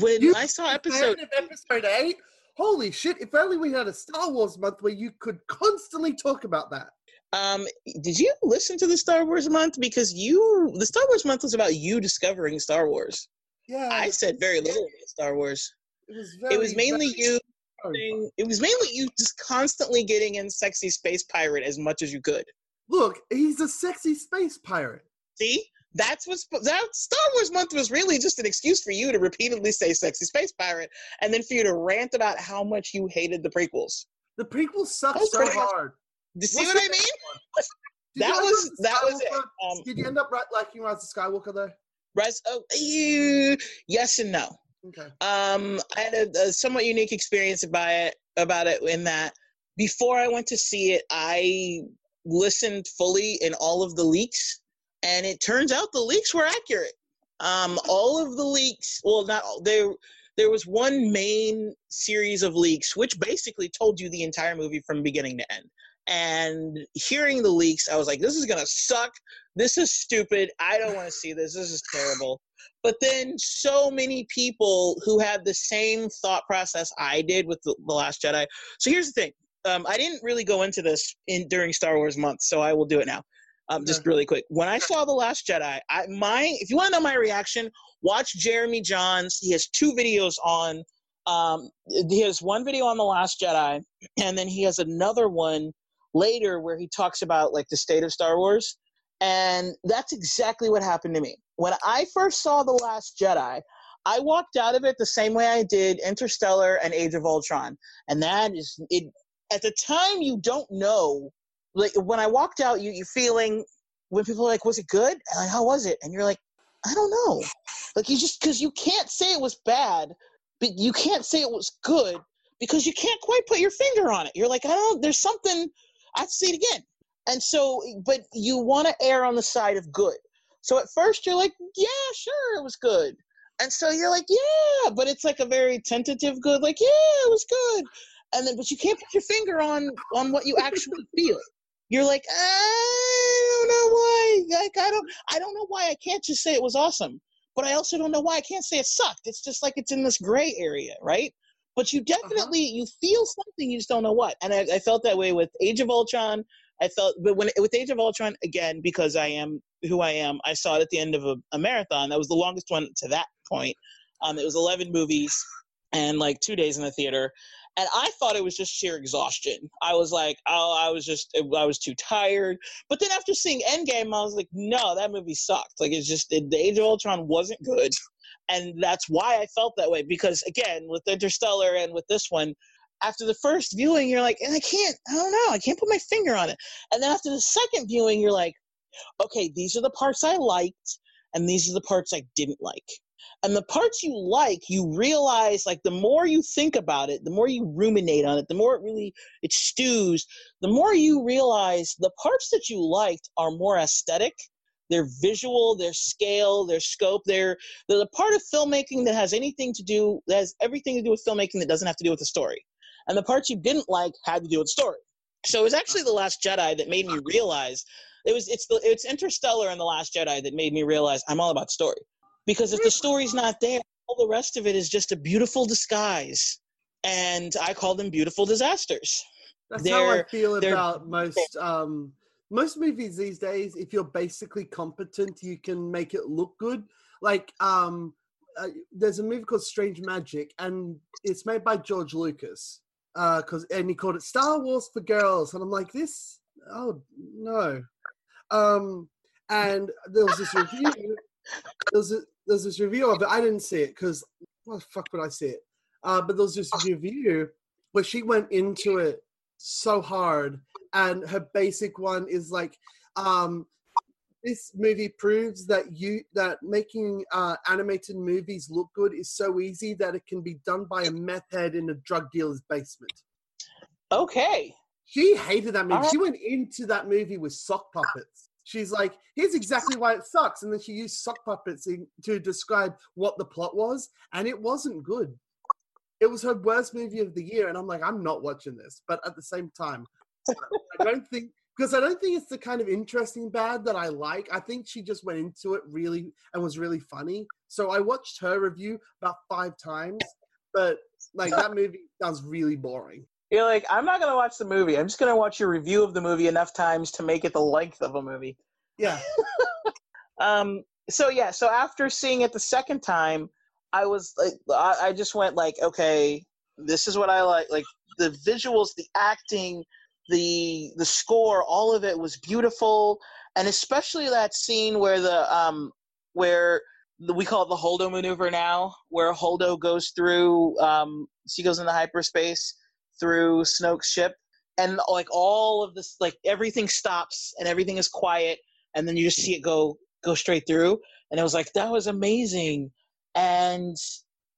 when you I saw episode episode eight. Holy shit! If only we had a Star Wars month where you could constantly talk about that. Um, did you listen to the Star Wars month? Because you, the Star Wars month was about you discovering Star Wars. Yeah. I said very little about Star Wars. It was very, It was mainly you. It was mainly you just constantly getting in sexy space pirate as much as you could. Look, he's a sexy space pirate. See, that's what's that Star Wars month was really just an excuse for you to repeatedly say "sexy space pirate" and then for you to rant about how much you hated the prequels. The prequels suck so hard. Do you see What's what I mean? that was that was it. Um, did you end up liking Rise of Skywalker though? Rise, oh, you, yes and no. Okay. Um, I had a, a somewhat unique experience about it. About it in that before I went to see it, I listened fully in all of the leaks and it turns out the leaks were accurate. Um, all of the leaks, well, not all, there. There was one main series of leaks which basically told you the entire movie from beginning to end. And hearing the leaks, I was like, "This is gonna suck. This is stupid. I don't want to see this. This is terrible." But then, so many people who had the same thought process I did with the, the Last Jedi. So here's the thing: um, I didn't really go into this in during Star Wars month, so I will do it now. Um, just really quick. When I saw the Last Jedi, I my if you want to know my reaction, watch Jeremy Jahns. He has two videos on. Um, he has one video on the Last Jedi, and then he has another one later where he talks about like the state of Star Wars. And that's exactly what happened to me. When I first saw The Last Jedi, I walked out of it the same way I did Interstellar and Age of Ultron. And that is it at the time you don't know like when I walked out, you you feeling when people are like, "Was it good?" Like, how was it? And you're like, "I don't know." Like you just because you can't say it was bad, but you can't say it was good because you can't quite put your finger on it. You're like, I don't. There's something. I'd see it again. And so, but you want to err on the side of good. So at first you're like, yeah, sure, it was good. And so you're like, yeah, but it's like a very tentative good, like, yeah, it was good. And then, but you can't put your finger on on what you actually feel you're like, I don't know why. Like, I don't, I don't know why I can't just say it was awesome, but I also don't know why I can't say it sucked. It's just like it's in this gray area, right? But you uh-huh. definitely uh-huh. you feel something, you just don't know what. And I, I, felt that way with Age of Ultron. I felt, but when with Age of Ultron again, because I am who I am, I saw it at the end of a, a marathon. That was the longest one to that point. Um, it was 11 movies and like two days in the theater and I thought it was just sheer exhaustion. I was like, oh, I was just, I was too tired. But then after seeing Endgame, I was like, no, that movie sucked. Like, it's just, the Age of Ultron wasn't good. And that's why I felt that way. Because again, with Interstellar and with this one, after the first viewing, you're like, and I can't, I don't know, I can't put my finger on it. And then after the second viewing, you're like, okay, these are the parts I liked, and these are the parts I didn't like and the parts you like you realize like the more you think about it the more you ruminate on it the more it really it stews the more you realize the parts that you liked are more aesthetic. They're visual their scale their scope they're they're the part of filmmaking that has anything to do that has everything to do with filmmaking that doesn't have to do with the story. And the parts you didn't like had to do with story. So it was actually the last jedi that made me realize it was it's the it's interstellar and the last jedi that made me realize i'm all about story because if the story's not there, all the rest of it is just a beautiful disguise. And I call them beautiful disasters. That's they're, how I feel about most um, most movies these days. If you're basically competent, you can make it look good. Like um, uh, there's a movie called Strange Magic, and it's made by George Lucas. Because and he called it Star Wars for Girls, and I'm like, this. Oh no. Um, and there was this review. There's a, there's this review of it. I didn't see it because what the fuck would I see it? Uh, but there's was this review where she went into it so hard, and her basic one is like, um, this movie proves that you that making uh, animated movies look good is so easy that it can be done by a meth head in a drug dealer's basement. Okay. She hated that movie. Alright. She went into that movie with sock puppets. She's like, here's exactly why it sucks. And then she used sock puppets in, to describe what the plot was, and it wasn't good. It was her worst movie of the year. And I'm like, I'm not watching this. But at the same time, I don't think, because I don't think it's the kind of interesting bad that I like. I think she just went into it really and was really funny. So I watched her review about five times, but like that movie sounds really boring. You're like, I'm not gonna watch the movie. I'm just gonna watch your review of the movie enough times to make it the length of a movie. Yeah. Um. So yeah. So after seeing it the second time, I was like, I, I just went like, okay, this is what I like. Like the visuals, the acting, the the score, all of it was beautiful, and especially that scene where the um where the, we call it the Holdo maneuver now, where Holdo goes through um she goes into hyperspace through Snoke's ship, and like all of this, like everything stops and everything is quiet, and then you just see it go go straight through, and it was like that was amazing, and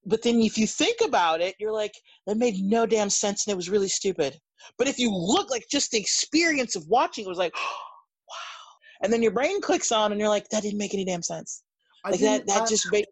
but then if you think about it, you're like that made no damn sense and it was really stupid. But if you look like just the experience of watching, it was like, wow. And then your brain clicks on and you're like, that didn't make any damn sense. Like that that I- just made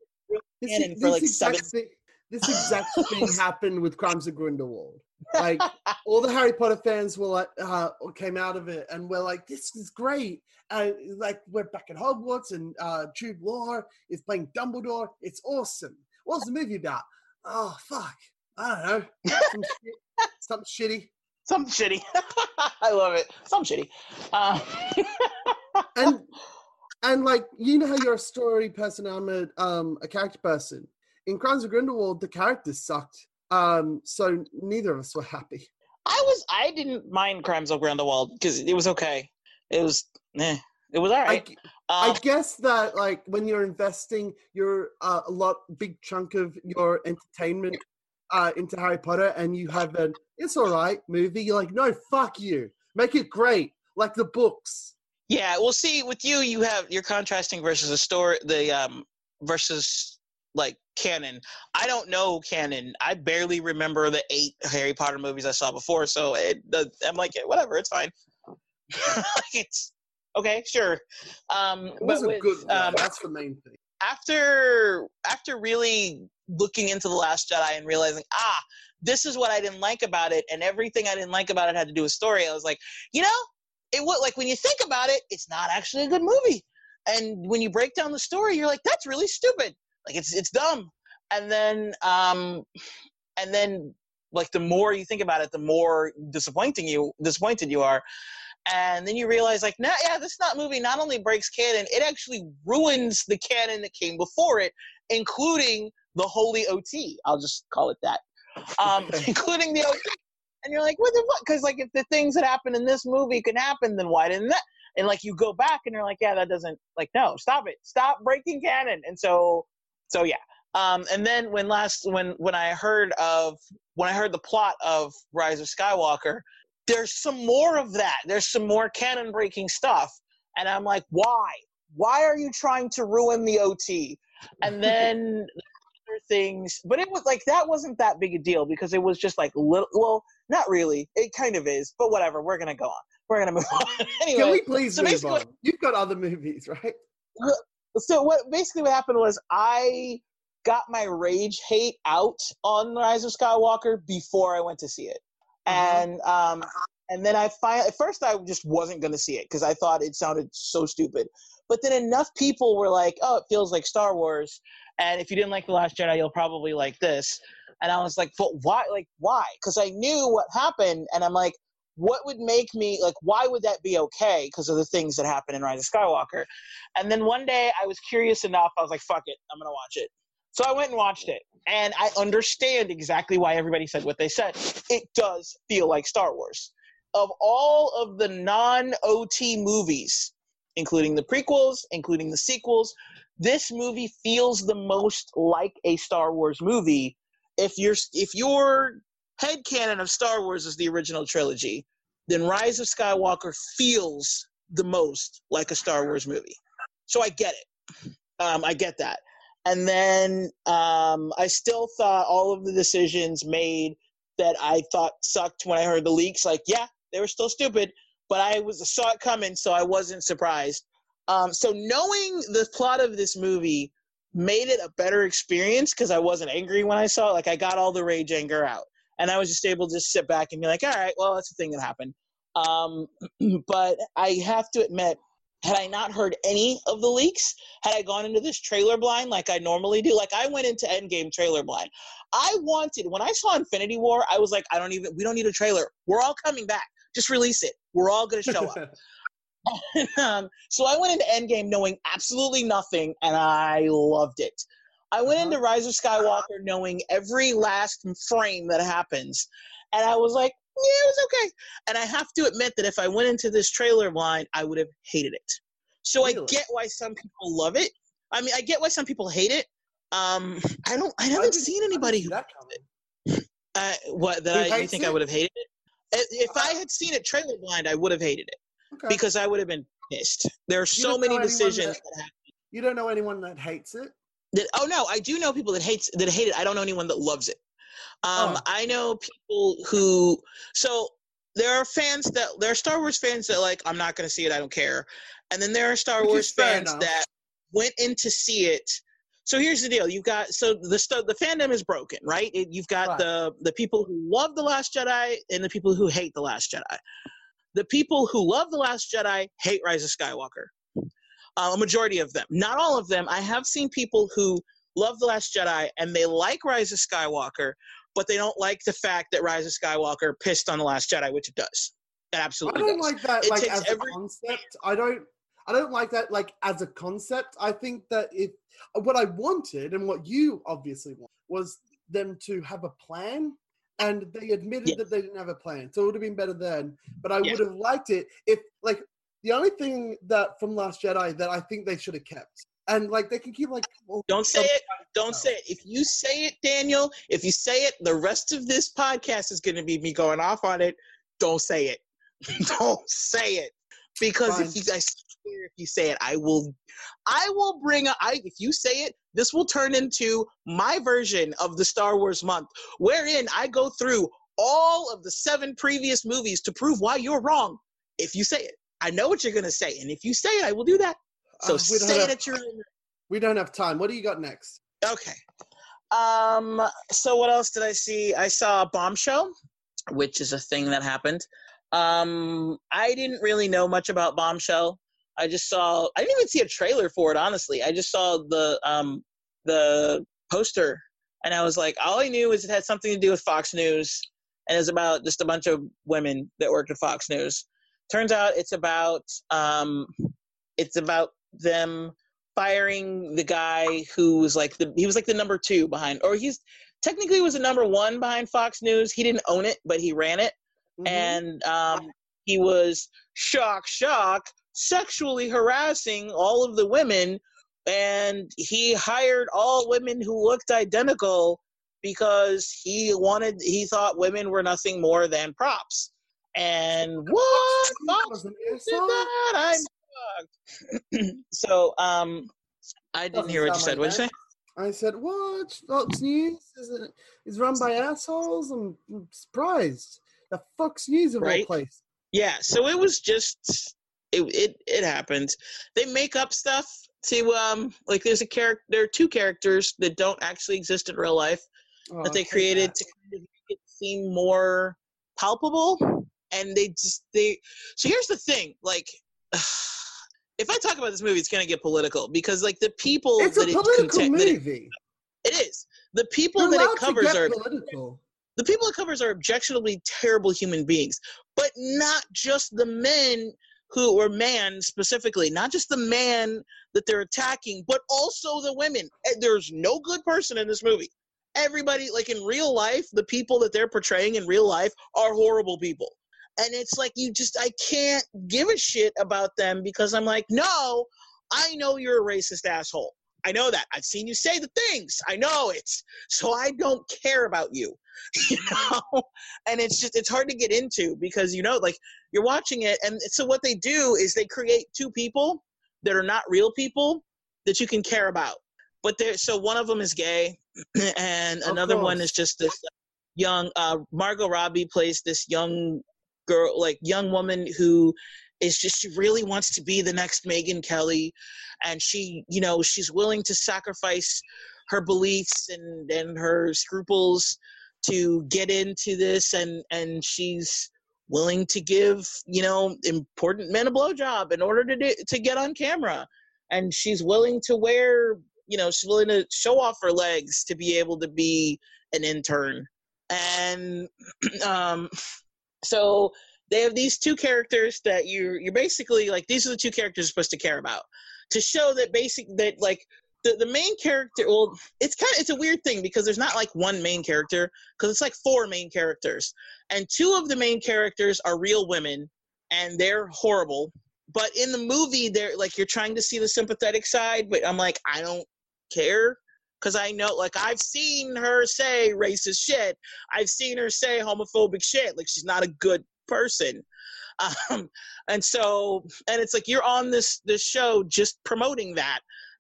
this, this like exact thing, this exact thing happened with Crimes of Grindelwald. Like all the Harry Potter fans were like, uh, came out of it and we're like, this is great. And like we're back at Hogwarts and uh, Jude Law is playing Dumbledore. It's awesome. What's the movie about? Oh fuck, I don't know. Some shit, something shitty. Something shitty. I love it. Something shitty. Uh, and and like you know how you're a story person, I'm a um a character person. In Crimes of Grindelwald, the characters sucked. Um, so neither of us were happy. I was I didn't mind Crimes of Grindelwald because it was okay. It was eh, it was all I, right. I Um, guess that like when you're investing your uh, a lot big chunk of your entertainment uh, into Harry Potter, and you have an it's all right movie, you're like, no, fuck you, make it great, like the books. Yeah, well, see, with you, you have you're contrasting versus a story, the um versus like canon. I don't know canon. I barely remember the eight Harry Potter movies I saw before, so it, I'm like, whatever, it's fine. it's okay, sure. Um, It but was a with, good one. um, That's the main thing. after after really looking into the Last Jedi and realizing, ah, this is what I didn't like about it, and everything I didn't like about it had to do with story. I was like, you know, it would like when you think about it, it's not actually a good movie. And when you break down the story, you're like, that's really stupid. Like it's it's dumb. And then um, and then like the more you think about it, the more disappointing you disappointed you are. And then you realize, like, nah, yeah, this not movie not only breaks canon, it actually ruins the canon that came before it, including the holy OT. I'll just call it that, um, including the OT. And you're like, what the fuck? Because like, if the things that happen in this movie can happen, then why didn't that? And like, you go back and you're like, yeah, that doesn't like, no, stop it, stop breaking canon. And so, so yeah. Um, and then when last when when I heard of when I heard the plot of Rise of Skywalker, there's some more of that. There's some more canon breaking stuff. And I'm like, why? Why are you trying to ruin the OT? And then other things, but it was like that wasn't that big a deal because it was just like little. Well, not really. It kind of is, but whatever. We're gonna go on. We're gonna move on. anyway, Can we please so move on? You've got other movies, right? So what basically what happened was I got my rage hate out on Rise of Skywalker before I went to see it, Uh-huh. and um, and then I finally at first I just wasn't going to see it because I thought it sounded so stupid, but then enough people were like, "Oh, it feels like Star Wars," and if you didn't like the Last Jedi, you'll probably like this, and I was like, "But why? Like why?" Because I knew what happened, and I'm like. What would make me like? Why would that be okay? Because of the things that happen in Rise of Skywalker. And then one day I was curious enough, I was like, fuck it, I'm gonna watch it. So I went and watched it, and I understand exactly why everybody said what they said. It does feel like Star Wars. Of all of the non OT movies, including the prequels, including the sequels, this movie feels the most like a Star Wars movie. If you're if your head canon of Star Wars is the original trilogy, then Rise of Skywalker feels the most like a Star Wars movie. So I get it. Um, I get that. And then um, I still thought all of the decisions made that I thought sucked when I heard the leaks. Like, yeah, they were still stupid, but I was saw it coming, so I wasn't surprised. Um, so knowing the plot of this movie made it a better experience because I wasn't angry when I saw it. Like I got all the rage anger out, and I was just able to just sit back and be like, all right, well, that's the thing that happened. Um, but I have to admit, had I not heard any of the leaks, had I gone into this trailer blind like I normally do, like I went into Endgame trailer blind. I wanted when I saw Infinity War, I was like, I don't even we don't need a trailer. We're all coming back. Just release it. We're all gonna show up. um, so I went into Endgame knowing absolutely nothing, and I loved it. I went uh-huh. into Rise of Skywalker knowing every last frame that happens, and I was like, yeah, it was okay. And I have to admit that if I went into this trailer blind, I would have hated it. So really? I get why some people love it. I mean, I get why some people hate it. Um, I don't. I haven't seen anybody who. Uh, what that I you think? I would have hated it? If I had seen it trailer blind, I would have hated it okay. because I would have been pissed. There are so many decisions that, that You don't know anyone that hates it. That, oh no, I do know people that hates that hate it. I don't know anyone that loves it. Um, oh. I know people who so there are fans that there are Star Wars fans that like I'm not going to see it. I don't care. And then there are Star Which Wars fans that went in to see it. So here's the deal: you've got so the the fandom is broken, right? It, you've got right. the the people who love the Last Jedi and the people who hate the Last Jedi. The people who love the Last Jedi hate Rise of Skywalker. Uh, a majority of them, not all of them. I have seen people who love the Last Jedi and they like Rise of Skywalker, but they don't like the fact that Rise of Skywalker pissed on the Last Jedi, which it does. It absolutely. I don't does. like that. It like as every... a concept, I don't. I don't like that. Like as a concept, I think that if what I wanted and what you obviously want was them to have a plan, and they admitted yes. that they didn't have a plan, so it would have been better then. But I yes. would have liked it if, like, the only thing that from Last Jedi that I think they should have kept and like they can keep like well, don't say it. Don't say it. If you say it daniel if you say it the rest of this podcast is going to be me going off on it. Don't say it. Don't say it. Because Fine. if you guys if you say it i will i will bring a, I if you say it this will turn into my version of the star wars month wherein i go through all of the seven previous movies to prove why you're wrong if you say it i know what you're going to say and if you say it i will do that so uh, say that you're. We don't have time. What do you got next? Okay. Um. So what else did I see? I saw a Bombshell, which is a thing that happened. Um. I didn't really know much about Bombshell. I just saw. I didn't even see a trailer for it. Honestly, I just saw the um the poster, and I was like, all I knew is it had something to do with Fox News, and it's about just a bunch of women that worked at Fox News. Turns out it's about um, it's about them firing the guy who was like the he was like the number two behind or he's technically was the number one behind Fox News. He didn't own it, but he ran it. Mm-hmm. And um, he was shock, shock, sexually harassing all of the women. And he hired all women who looked identical because he wanted, he thought women were nothing more than props. And what? Fox did that? I'm so um, I didn't hear what you said. What did you say? I said, "What? Fox News is it? Is run by assholes." I'm, I'm surprised. The Fox News of right? all place. Yeah. So it was just it it it happened. They make up stuff to um like there's a character. There are two characters that don't actually exist in real life oh, that they created that. to kind of make it seem more palpable. And they just they. So here's the thing, like. if I talk about this movie, it's going to get political because like the people that it's that a political it, movie. It, it is the people You're that it covers are political. The people it covers are objectionably terrible human beings, but not just the men who or man specifically, not just the man that they're attacking, but also the women. Eh, there's no good person in this movie. Everybody, like in real life, the people that they're portraying in real life are horrible people. And it's like you just I can't give a shit about them because I'm like, no, I know you're a racist asshole. I know that. I've seen you say the things. I know it. So I don't care about you. You know? And it's just it's hard to get into because you know, like you're watching it and so what they do is they create two people that are not real people that you can care about. But there so one of them is gay and another one is just this young uh Margot Robbie plays this young girl like young woman who is just she really wants to be the next Megyn Kelly. And she you know she's willing to sacrifice her beliefs and and her scruples to get into this. And and she's willing to give you know important men a blowjob in order to do, to get on camera. And she's willing to wear you know she's willing to show off her legs to be able to be an intern. And um so they have these two characters that you're you're basically like these are the two characters you're supposed to care about. To show that basic that like the, the main character well it's kind of it's a weird thing because there's not like one main character because it's like four main characters. And two of the main characters are real women and they're horrible. But in the movie they're like you're trying to see the sympathetic side but i'm like i don't care because i know like i've seen her say racist shit. I've seen her say homophobic shit. Like she's not a good person. Um, and so and it's like you're on this this show just promoting that.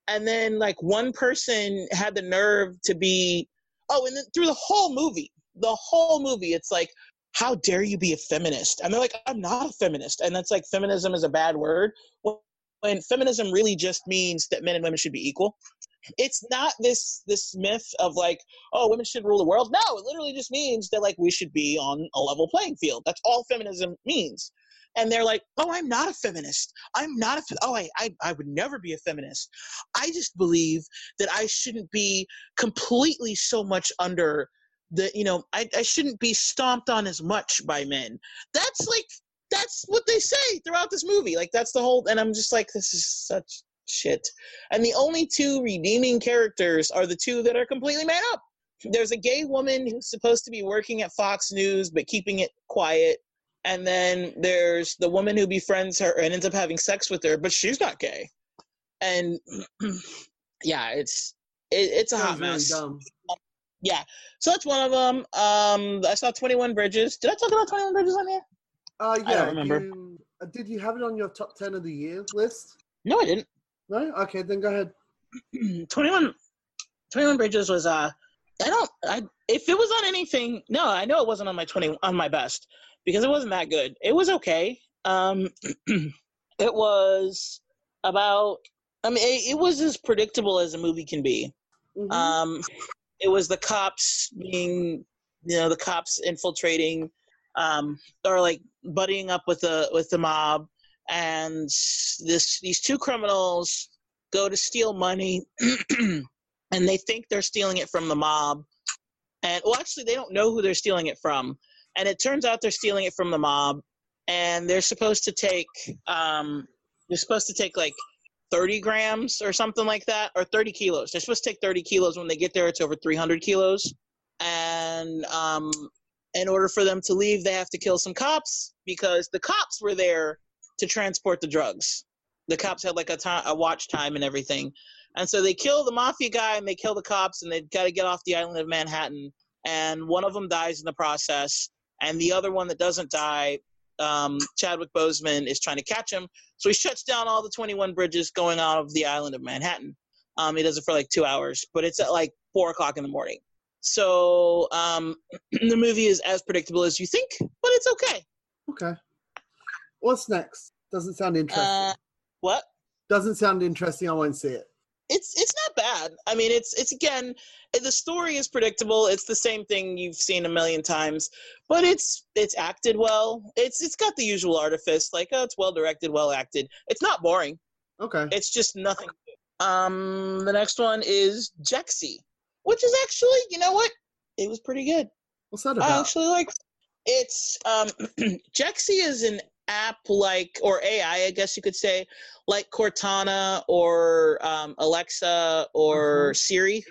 And then like one person had the nerve to be oh and then through the whole movie the whole movie it's like how dare you be a feminist? And they're like i'm not a feminist. And that's like feminism is a bad word when feminism really just means that men and women should be equal it's not this this myth of like oh women should rule the world no it literally just means that like we should be on a level playing field that's all feminism means and they're like, "Oh, I'm not a feminist. I'm not a. Oh, I, I, I would never be a feminist. I just believe that I shouldn't be completely so much under the. You know, I, I shouldn't be stomped on as much by men. That's like that's what they say throughout this movie. Like that's the whole. And I'm just like, this is such shit. And the only two redeeming characters are the two that are completely made up. There's a gay woman who's supposed to be working at Fox News but keeping it quiet and then there's the woman who befriends her and ends up having sex with her, but she's not gay. And yeah, it's it, it's a hot mess. Yeah, so that's one of them. Um, I saw Twenty One Bridges. Did I talk about Twenty One Bridges on here? Uh, yeah. I don't remember. You, uh, did you have it on your top ten of the year list? No, I didn't. No. Okay, then go ahead. 21, 21 Bridges was uh, I don't. I if it was on anything, no, I know it wasn't on my twenty on my best because it wasn't that good. It was okay. Um, it was about. I mean, it, it, was as predictable as a movie can be. Mm-hmm. Um, it was the cops being, you know, the cops infiltrating, um, or like buddying up with the with the mob, and this these two criminals go to steal money, and they think they're stealing it from the mob, and well, actually, they don't know who they're stealing it from. And it turns out they're stealing it from the mob and they're supposed to take um they're supposed to take like 30 grams or something like that or 30 kilos. They're supposed to take 30 kilos when they get there. It's over 300 kilos. And um in order for them to leave they have to kill some cops because the cops were there to transport the drugs the cops had like a time a watch time and everything and so they kill the mafia guy and they kill the cops and they got to get off the island of manhattan and one of them dies in the process and the other one that doesn't die, um, Chadwick Boseman is trying to catch him. So he shuts down all the 21 bridges going out of the island of Manhattan. Um, he does it for like two hours, but it's at like four o'clock in the morning. So um, the movie is as predictable as you think, but it's okay. Okay. What's next? Doesn't sound interesting. Uh, what? Doesn't sound interesting. I won't see it it's it's not bad. I mean, it's it's again, the story is predictable. It's the same thing you've seen a million times, but it's it's acted well. It's it's got the usual artifice, like oh, it's well directed, well acted. It's not boring. Okay. It's just nothing. Um, the next one is Jexi, which is actually, you know what? It was pretty good. What's that about? I actually like. It's um, Jexi is an app like or AI, I guess you could say, like Cortana or um, Alexa or mm-hmm. Siri.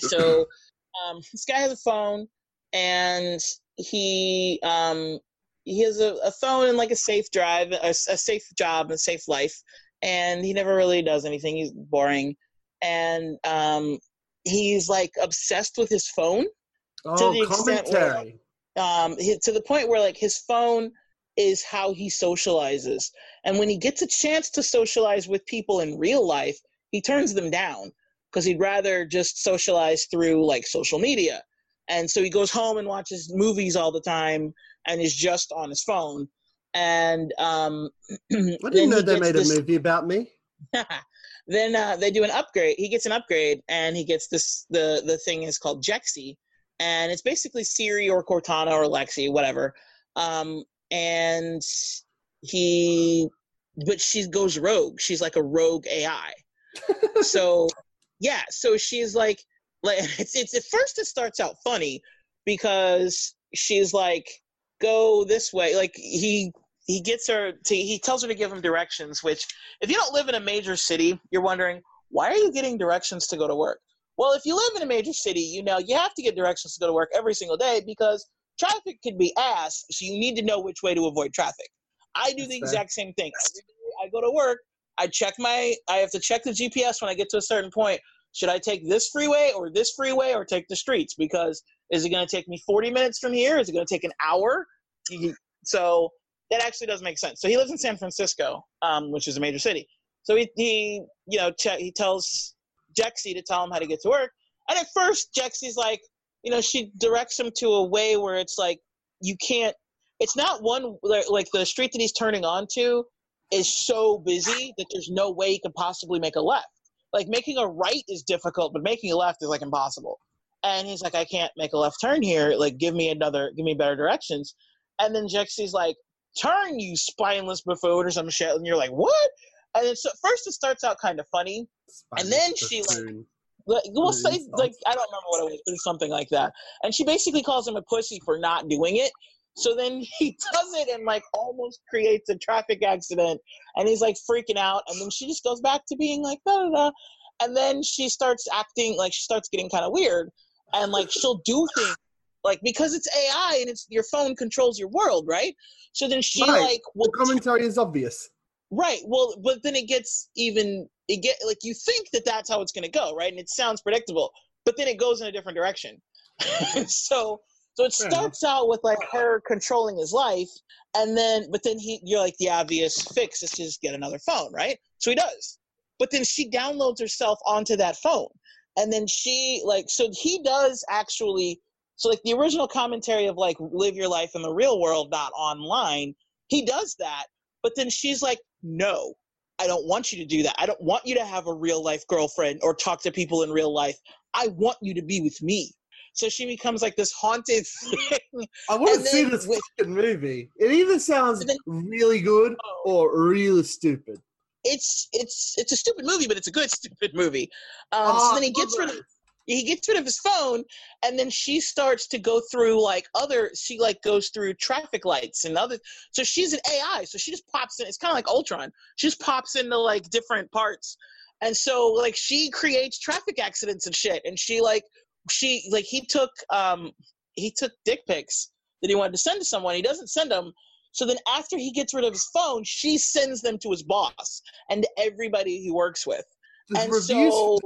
So um, this guy has a phone, and he um, he has a, a, phone and like a safe drive, a, a safe job, and a safe life, and he never really does anything. He's boring, and um, he's like obsessed with his phone oh, to the extent where, um, he, to the point where like his phone is how he socializes, and when he gets a chance to socialize with people in real life, he turns them down because he'd rather just socialize through like social media. And so he goes home and watches movies all the time and is just on his phone. And um, I didn't know they made this, a movie about me. then uh, they do an upgrade. He gets an upgrade, and he gets this. the The thing is called Jexi, and it's basically Siri or Cortana or Lexi, whatever. Um, and he, but she goes rogue. She's like a rogue AI. so yeah, so she's like, like it's it's at first it starts out funny because she's like, go this way. Like he he gets her to he tells her to give him directions. Which if you don't live in a major city, you're wondering why are you getting directions to go to work? Well, if you live in a major city, you know you have to get directions to go to work every single day because traffic could be ass. So you need to know which way to avoid traffic. I do That's the exact same thing. I go to work. I check my. I have to check the GPS when I get to a certain point should I take this freeway or this freeway or take the streets? Because is it going to take me 40 minutes from here? Is it going to take an hour? So that actually does make sense. So he lives in San Francisco, um, which is a major city. So he, he you know, ch- he tells Jexi to tell him how to get to work. And at first, Jexi's like, you know, she directs him to a way where it's like, you can't, it's not one, like the street that he's turning onto is so busy that there's no way he could possibly make a left like making a right is difficult, but making a left is like impossible. And he's like, I can't make a left turn here. Like, give me another, give me better directions. And then Jexi's like, turn, you spineless buffoon, or some shit. And you're like, what? And then so first it starts out kind of funny, spineless and then she buffoon. like, we'll say like I don't remember what it was, but it's something like that. And she basically calls him a pussy for not doing it. So then he does it and like almost creates a traffic accident and he's like freaking out. And then she just goes back to being like, da da da. And then she starts acting like she starts getting kind of weird and like she'll do things like because it's AI and it's your phone controls your world, right? So then she right. like the commentary is obvious. Right. Well, but then it gets even it get like you think that that's how it's going to go, right? And it sounds predictable, but then it goes in a different direction. so so it starts out with like her controlling his life, and then but then he you're like the obvious fix is to just get another phone, right? So he does. But then she downloads herself onto that phone. And then she like so he does actually so like the original commentary of like live your life in the real world, not online, he does that. But then she's like, No, I don't want you to do that. I don't want you to have a real life girlfriend or talk to people in real life. I want you to be with me. So she becomes like this haunted thing. I want to see this with, fucking movie. It either sounds then, really good oh. or really stupid. It's it's it's a stupid movie, but it's a good stupid movie. Um, so ah, then he gets rid of he gets rid of his phone and then she starts to go through like other she like goes through traffic lights and other so she's an ai so she just pops in it's kind of like ultron she just pops into like different parts and so like she creates traffic accidents and shit and she like she like he took um he took dick pics that he wanted to send to someone. He doesn't send them. So then after he gets rid of his phone, she sends them to his boss and everybody he works with. There's and reviews so,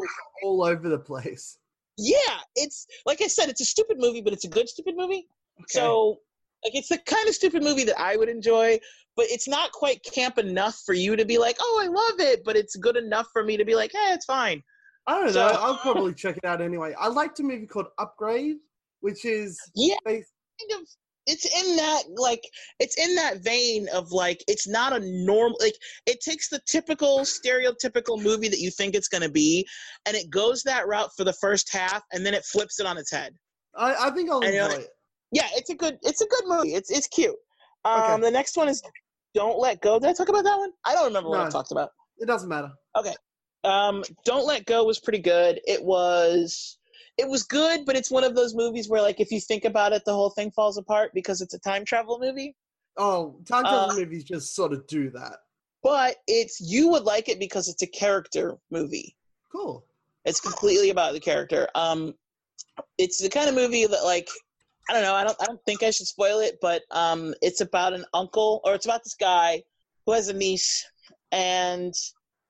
all over the place. Yeah, it's like I said, it's a stupid movie, but it's a good stupid movie. Okay. So like it's the kind of stupid movie that I would enjoy, but it's not quite camp enough for you to be like, oh, I love it, but it's good enough for me to be like, hey, it's fine. I don't so, know. I'll probably check it out anyway. I liked a movie called Upgrade, which is yeah, based- kind of. It's in that like it's in that vein of like it's not a normal like it takes the typical stereotypical movie that you think it's going to be, and it goes that route for the first half, and then it flips it on its head. I, I think I'll and enjoy like, it. Yeah, it's a good it's a good movie. It's it's cute. Um, okay. the next one is Don't Let Go. Did I talk about that one? I don't remember no, what I talked about. It doesn't matter. Okay. Um, Don't Let Go was pretty good. It was it was good, but it's one of those movies where like if you think about it, the whole thing falls apart because it's a time travel movie. Oh, time travel Uh, movies just sort of do that. but it's you would like it because it's a character movie. Cool. It's completely about the character. Um, it's the kind of movie that like I don't know. I don't. I don't think I should spoil it, but um, it's about an uncle, or it's about this guy who has a niece, and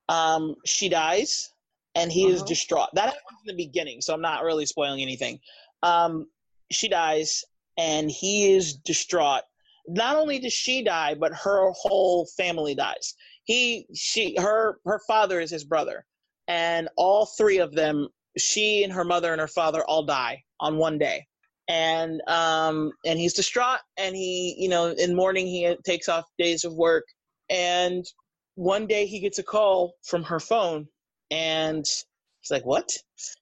um, she dies, and he is Uh-huh. distraught. That happens in the beginning, so I'm not really spoiling anything. Um, she dies, and he is distraught. Not only does she die, but her whole family dies. He, she, her, her father is his brother, and all three of them, she and her mother and her father, all die on one day and um and he's distraught and he you know in mourning he takes off days of work and one day he gets a call from her phone and he's like what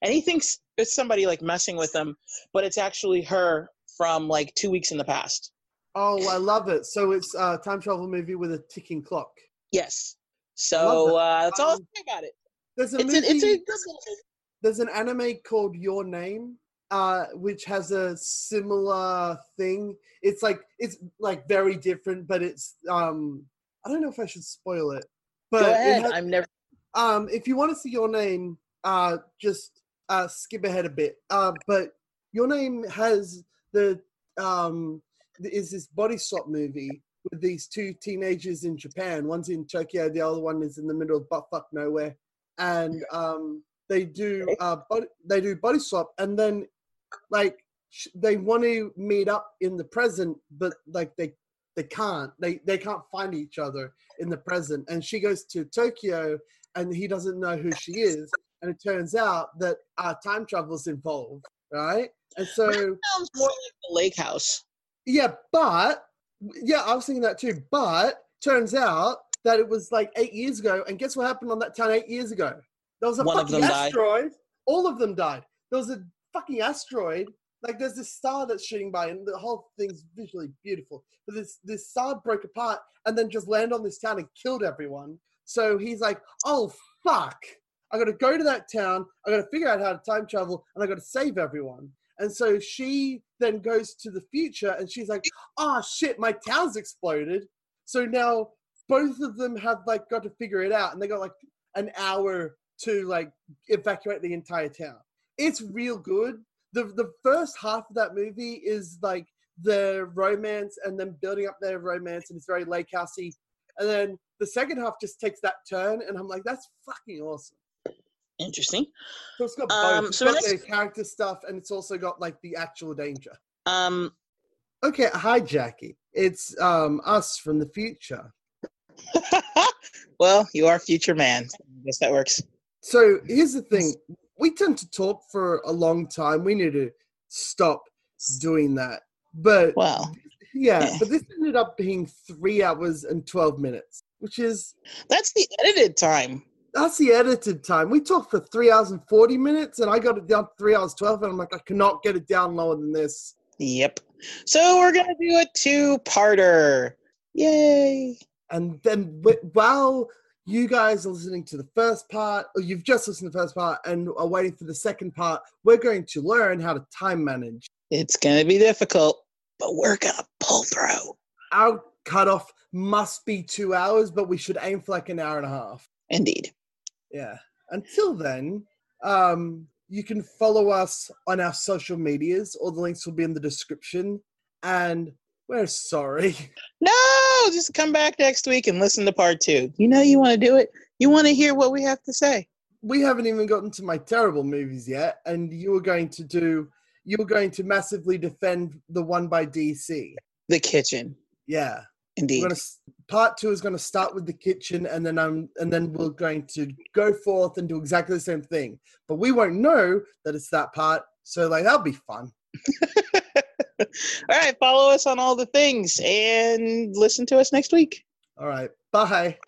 and he thinks it's somebody like messing with him but it's actually her from like two weeks in the past Oh, I love it. So it's a time travel movie with a ticking clock. yes so uh that's all i'll Um, say about it There's a it's movie. a, it's a good little movie. there's an anime called Your Name, uh, which has a similar thing. It's like it's like very different, but it's um I don't know if I should spoil it. But go it ahead has- i'm never um if you want to see Your Name, uh just uh skip ahead a bit. Uh, but Your Name has the um is this body swap movie with these two teenagers in Japan. One's in Tokyo, the other one is in the middle of butt fuck nowhere, and um, they do uh, body, they do body swap, and then like sh- they want to meet up in the present, but like they they can't. They they can't find each other in the present, and she goes to Tokyo, and he doesn't know who she is, and it turns out that uh, time travel's involved, right? And so. sounds more like the lake house Yeah, but yeah, I was thinking that too. But turns out that it was like eight years ago, and guess what happened on that town eight years ago? There was a One fucking them died. asteroid. All of them died. There was a fucking asteroid. Like there's this star that's shooting by, and the whole thing's visually beautiful. But this this star broke apart and then just landed on this town and killed everyone. So he's like, "Oh fuck! I got to go to that town. I got to figure out how to time travel, and I got to save everyone." And so she then goes to the future, and she's like, "Oh shit! My town's exploded." So now both of them have like got to figure it out, and they got like an hour to like evacuate the entire town. It's real good. The the first half of that movie is like the romance and then building up their romance, and it's very lake housey. And then the second half just takes that turn, and I'm like, that's fucking awesome. interesting So it's got Um, both. It's so got the character stuff, and it's also got like the actual danger. um Okay, hi Jackie. It's um us from the future. well, you are future man. I guess that works. So here's the thing: we tend to talk for a long time. We need to stop doing that. But Wow, yeah, Yeah. but this ended up being three hours and twelve minutes, which is that's the edited time. that's the edited time. We talked for three hours and forty minutes, and I got it down to three hours twelve, and I'm like, I cannot get it down lower than this. Yep. So we're gonna do a two-parter. Yay! And then wh- while you guys are listening to the first part, or you've just listened to the first part and are waiting for the second part, we're going to learn how to time manage. It's gonna be difficult, but we're gonna pull through. Our cutoff must be two hours, but we should aim for like an hour and a half. Indeed. Yeah. Until then, um, you can follow us on our social medias. All the links will be in the description. And we're sorry. No, just come back next week and listen to part two. You know you want to do it. You want to hear what we have to say. We haven't even gotten to my terrible movies yet, and you were going to do. You were going to massively defend the one by DC. The kitchen, Yeah. Indeed. Gonna part two is going to start with the kitchen, and then I'm and then we're going to go forth and do exactly the same thing. But we won't know that it's that part, so like that'll be fun. all right, follow us on all the things and listen to us next week. All right, bye.